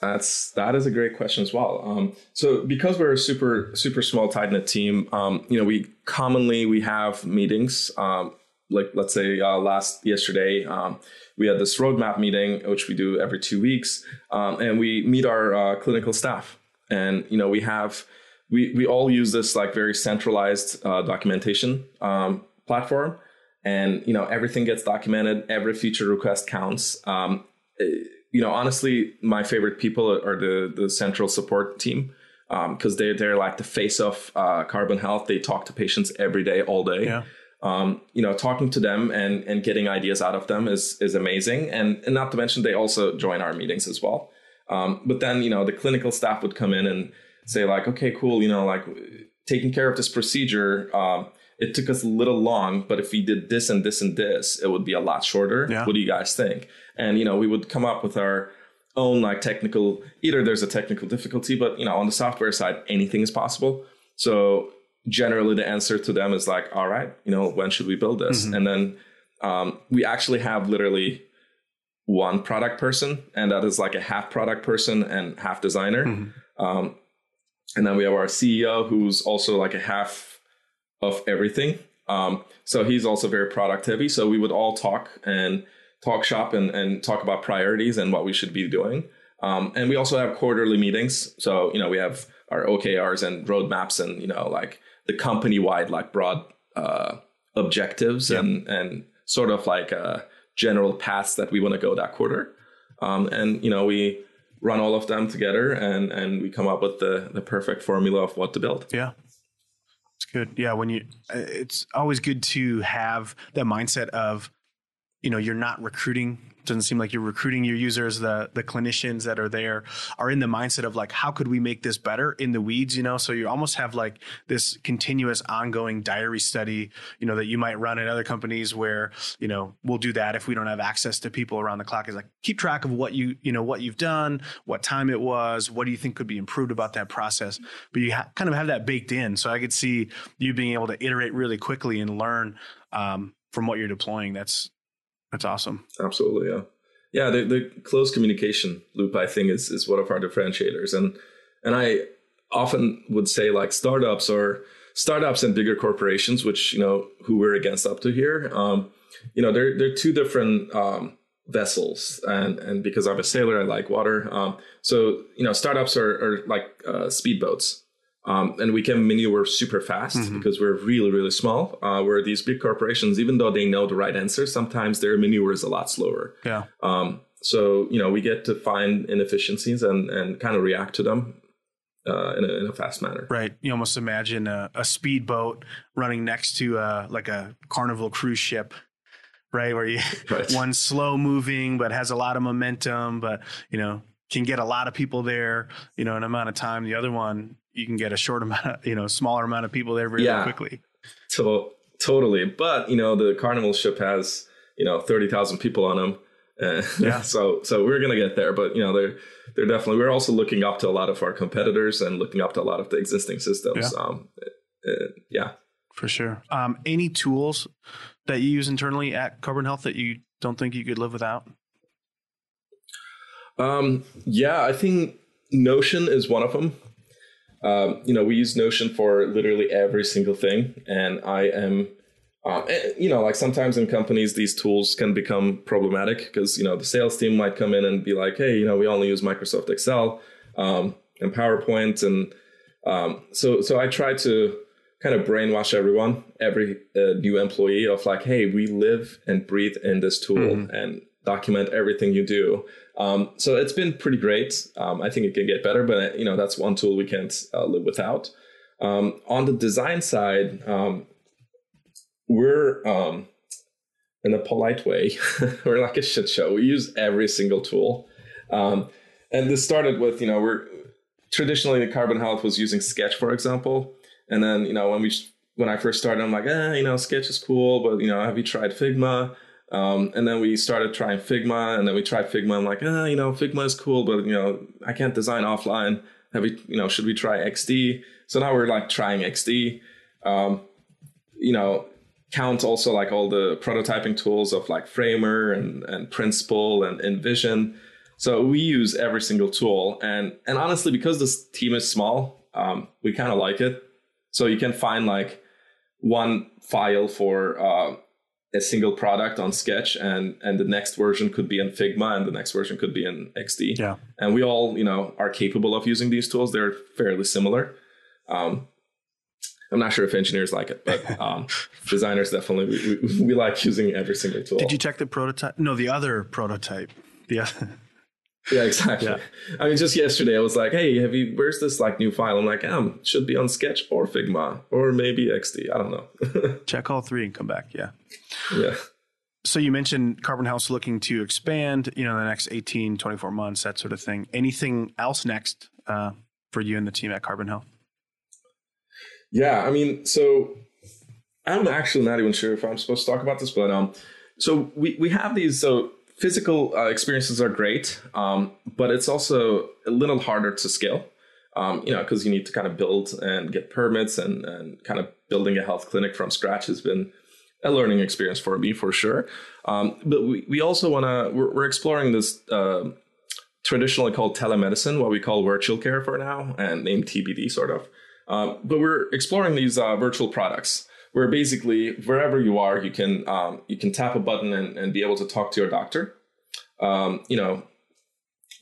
that's that is a great question as well. Um, so because we're a super super small tight knit team, um, you know, we commonly we have meetings. Um, like let's say uh, last yesterday, um, we had this roadmap meeting, which we do every two weeks, um, and we meet our uh, clinical staff. And you know, we have we we all use this like very centralized uh, documentation um, platform, and you know, everything gets documented. Every feature request counts. Um, you know, honestly, my favorite people are the the central support team because um, they they're like the face of uh, Carbon Health. They talk to patients every day, all day. Yeah um, you know, talking to them and and getting ideas out of them is is amazing. And and not to mention they also join our meetings as well. Um, but then you know the clinical staff would come in and say like, okay, cool, you know, like taking care of this procedure. Um, it took us a little long, but if we did this and this and this, it would be a lot shorter. Yeah. What do you guys think? And you know, we would come up with our own like technical. Either there's a technical difficulty, but you know, on the software side, anything is possible. So generally the answer to them is like, all right, you know, when should we build this? Mm-hmm. And then um, we actually have literally one product person, and that is like a half product person and half designer. Mm-hmm. Um, and then we have our CEO, who's also like a half of everything. Um, so he's also very product heavy. So we would all talk and talk shop and, and talk about priorities and what we should be doing. Um, and we also have quarterly meetings. So, you know, we have our OKRs and roadmaps and, you know, like the company wide, like broad uh, objectives yeah. and, and sort of like uh, general paths that we want to go that quarter. Um, and, you know, we run all of them together and, and we come up with the, the perfect formula of what to build. Yeah. It's good. Yeah. When you, it's always good to have that mindset of, you know, you're not recruiting doesn't seem like you're recruiting your users. The the clinicians that are there are in the mindset of like how could we make this better in the weeds you know? So you almost have like this continuous ongoing diary study you know that you might run at other companies where you know we'll do that if we don't have access to people around the clock. Is like keep track of what you you know what you've done what time it was what do you think could be improved about that process? But you ha- kind of have that baked in. So i could see you being able to iterate really quickly and learn um, from what you're deploying. That's that's awesome. Absolutely, yeah, yeah. The, the close communication loop, I think, is is one of our differentiators, and and I often would say like startups or startups and bigger corporations, which you know who we're against up to here. Um, you know, they're they're two different um, vessels, and and because I'm a sailor, I like water. Um, so you know, startups are, are like uh, speedboats. Um, and we can maneuver super fast mm-hmm. because we're really, really small. Uh, where these big corporations, even though they know the right answer, sometimes their maneuver is a lot slower. Yeah. Um, so you know, we get to find inefficiencies and and kind of react to them uh, in, a, in, a, fast manner. Right. You almost imagine a, a speedboat running next to uh, like a carnival cruise ship. Right, where you right. one slow moving but has a lot of momentum, but you know can get a lot of people there, you know, in an amount of time. The other one you can get a short amount of, you know, smaller amount of people there very yeah, quickly. To- totally. But, you know, the Carnival ship has, you know, 30,000 people on them. Uh, yeah. so, so we're going to get there, but you know, they're, they're definitely, we're also looking up to a lot of our competitors and looking up to a lot of the existing systems. Yeah. Um, uh, yeah. For sure. Um, any tools that you use internally at Carbon Health that you don't think you could live without? Um, yeah, I think Notion is one of them. Um, you know, we use Notion for literally every single thing, and I am, um, and, you know, like sometimes in companies these tools can become problematic because you know the sales team might come in and be like, hey, you know, we only use Microsoft Excel um, and PowerPoint, and um, so so I try to kind of brainwash everyone, every uh, new employee of like, hey, we live and breathe in this tool mm-hmm. and document everything you do. Um, so it's been pretty great. Um, I think it can get better, but you know that's one tool we can't uh, live without. Um, on the design side, um, we're um, in a polite way, we're like a shit show. We use every single tool, um, and this started with you know we're traditionally the Carbon Health was using Sketch, for example, and then you know when we when I first started, I'm like, eh, you know, Sketch is cool, but you know, have you tried Figma? Um, and then we started trying Figma, and then we tried Figma. I'm like, ah, you know, Figma is cool, but you know, I can't design offline. Have we, you know, should we try XD? So now we're like trying XD. Um, you know, count also like all the prototyping tools of like Framer and and Principle and InVision. So we use every single tool, and and honestly, because this team is small, um, we kind of like it. So you can find like one file for uh, a single product on Sketch, and and the next version could be in Figma, and the next version could be in XD. Yeah, and we all you know are capable of using these tools. They're fairly similar. Um, I'm not sure if engineers like it, but um, designers definitely we, we, we, like using every single tool. Did you check the prototype? No, the other prototype. The other. Yeah, exactly. Yeah. I mean, just yesterday I was like, "Hey, have you? Where's this like new file?" I'm like, "Um, should be on Sketch or Figma or maybe XD. I don't know." Check all three and come back. Yeah. Yeah. So you mentioned Carbon Health looking to expand, you know, the next 18, 24 months, that sort of thing. Anything else next uh, for you and the team at Carbon Health? Yeah, I mean, so I'm actually not even sure if I'm supposed to talk about this, but um, so we we have these so physical uh, experiences are great, um, but it's also a little harder to scale. Um, you know, because you need to kind of build and get permits, and and kind of building a health clinic from scratch has been a learning experience for me for sure. Um, but we, we also want to, we're, we're, exploring this uh, traditionally called telemedicine, what we call virtual care for now, and named TBD sort of. Um, but we're exploring these uh, virtual products where basically wherever you are, you can um, you can tap a button and, and be able to talk to your doctor. Um, you know,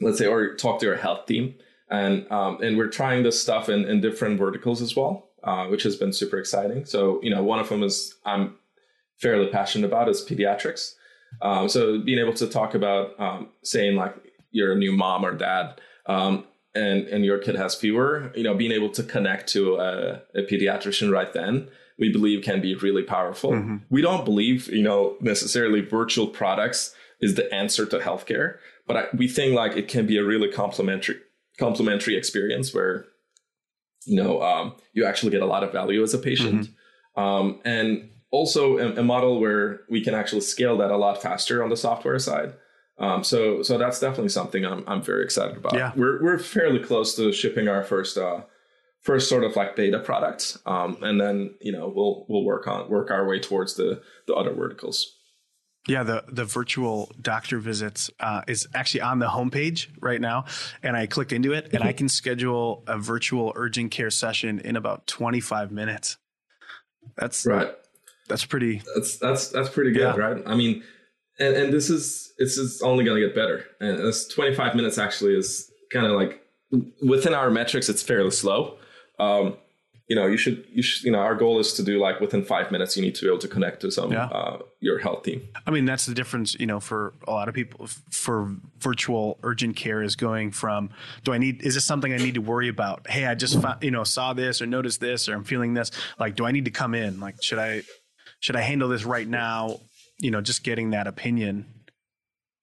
let's say, or talk to your health team, and um, and we're trying this stuff in, in different verticals as well, uh, which has been super exciting. So you know, one of them is I'm fairly passionate about is pediatrics. Um, so being able to talk about um, saying like you're a new mom or dad and and your kid has fever, you know, being able to connect to a, a pediatrician right then, we believe can be really powerful. Mm-hmm. We don't believe, you know, necessarily virtual products is the answer to healthcare, but I, we think like it can be a really complementary complementary experience where you know um, you actually get a lot of value as a patient, mm-hmm. um, and also a, a, model where we can actually scale that a lot faster on the software side. Um, so so that's definitely something I'm I'm very excited about. Yeah. We're we're fairly close to shipping our first uh, first sort of like data product, um, and then you know we'll we'll work on work our way towards the the other verticals. Yeah, the the virtual doctor visits uh, is actually on the homepage right now, and I clicked into it, and I can schedule a virtual urgent care session in about 25 minutes. That's right. That's pretty. That's that's that's pretty good, yeah. right? I mean, and and this is this is only going to get better, and this 25 minutes actually is kind of like within our metrics, it's fairly slow. Um, you know, you should, you should, you know, our goal is to do like within five minutes, you need to be able to connect to some, yeah. uh, your health team. I mean, that's the difference, you know, for a lot of people for virtual urgent care is going from, do I need, is this something I need to worry about? Hey, I just, found, you know, saw this or noticed this, or I'm feeling this, like, do I need to come in? Like, should I, should I handle this right now? You know, just getting that opinion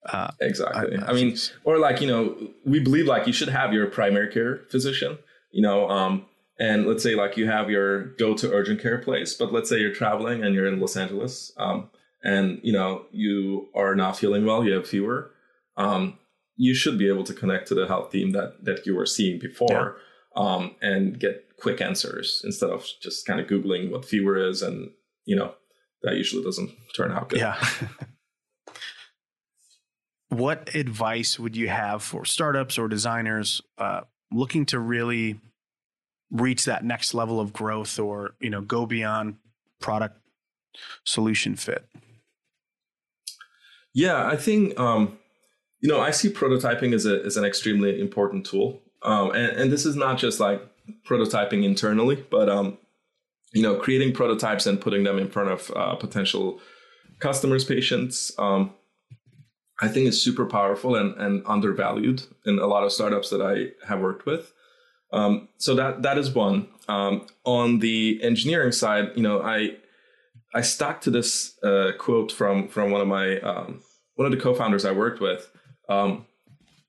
uh, exactly. I, I, mean, or like you know, we believe like you should have your primary care physician. You know, um, and let's say like you have your go to urgent care place, but let's say you're traveling and you're in Los Angeles, um, and you know you are not feeling well, you have fever. Um, you should be able to connect to the health team that that you were seeing before, yeah. um, and get quick answers instead of just kind of googling what fever is, and you know that usually doesn't turn out good. Yeah. what advice would you have for startups or designers uh, looking to really reach that next level of growth or you know go beyond product solution fit? Yeah i think um, you know i see prototyping as, a, as an extremely important tool. Um, and, and, this is not just like prototyping internally but um, you know creating prototypes and putting them in front of uh, potential customers patients um, i think is super powerful and, and undervalued in a lot of startups that i have worked with um, so that that is one. Um, on the engineering side, you know, I I stuck to this uh, quote from from one of my um, one of the co-founders I worked with um,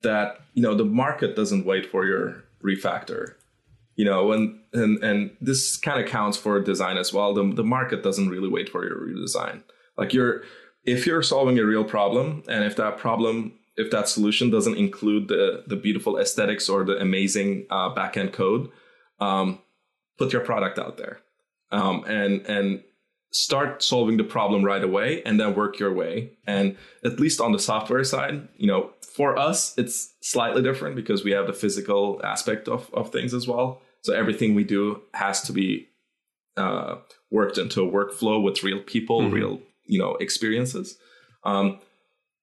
that you know the market doesn't wait for your refactor. You know, when and and this kind of counts for design as well. The the market doesn't really wait for your redesign. Like you're if you're solving a real problem and if that problem if that solution doesn't include the the beautiful aesthetics or the amazing uh, backend code, um, put your product out there um, and and start solving the problem right away, and then work your way. And at least on the software side, you know, for us, it's slightly different because we have the physical aspect of of things as well. So everything we do has to be uh, worked into a workflow with real people, mm-hmm. real you know experiences. Um,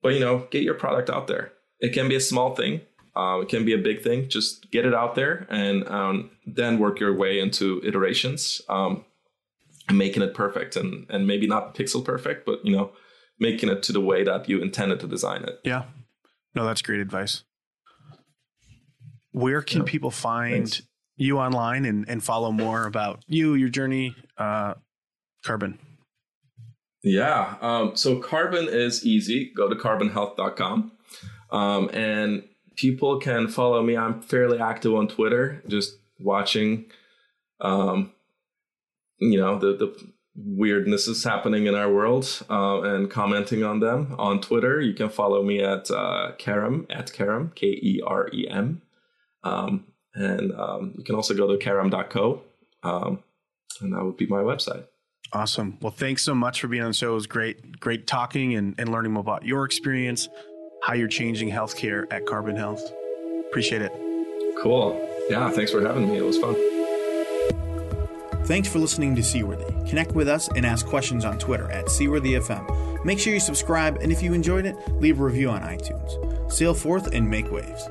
but you know, get your product out there. It can be a small thing. Uh, it can be a big thing. Just get it out there and um, then work your way into iterations, um, making it perfect and and maybe not pixel perfect, but you know, making it to the way that you intended to design it. Yeah. No, that's great advice. Where can yeah. people find Thanks. you online and, and follow more about you, your journey, uh, Carbon? Yeah. Um, so carbon is easy. Go to carbonhealth.com. Um, and people can follow me. I'm fairly active on Twitter, just watching, um, you know, the, the weirdness is happening in our world uh, and commenting on them on Twitter. You can follow me at uh, Kerem, at Kerem, K E R E M. Um, and um, you can also go to kerem.co. Um, and that would be my website. Awesome. Well, thanks so much for being on the show. It was great, great talking and, and learning more about your experience, how you're changing healthcare at Carbon Health. Appreciate it. Cool. Yeah, thanks for having me. It was fun. Thanks for listening to Seaworthy. Connect with us and ask questions on Twitter at SeaworthyFM. Make sure you subscribe, and if you enjoyed it, leave a review on iTunes. Sail forth and make waves.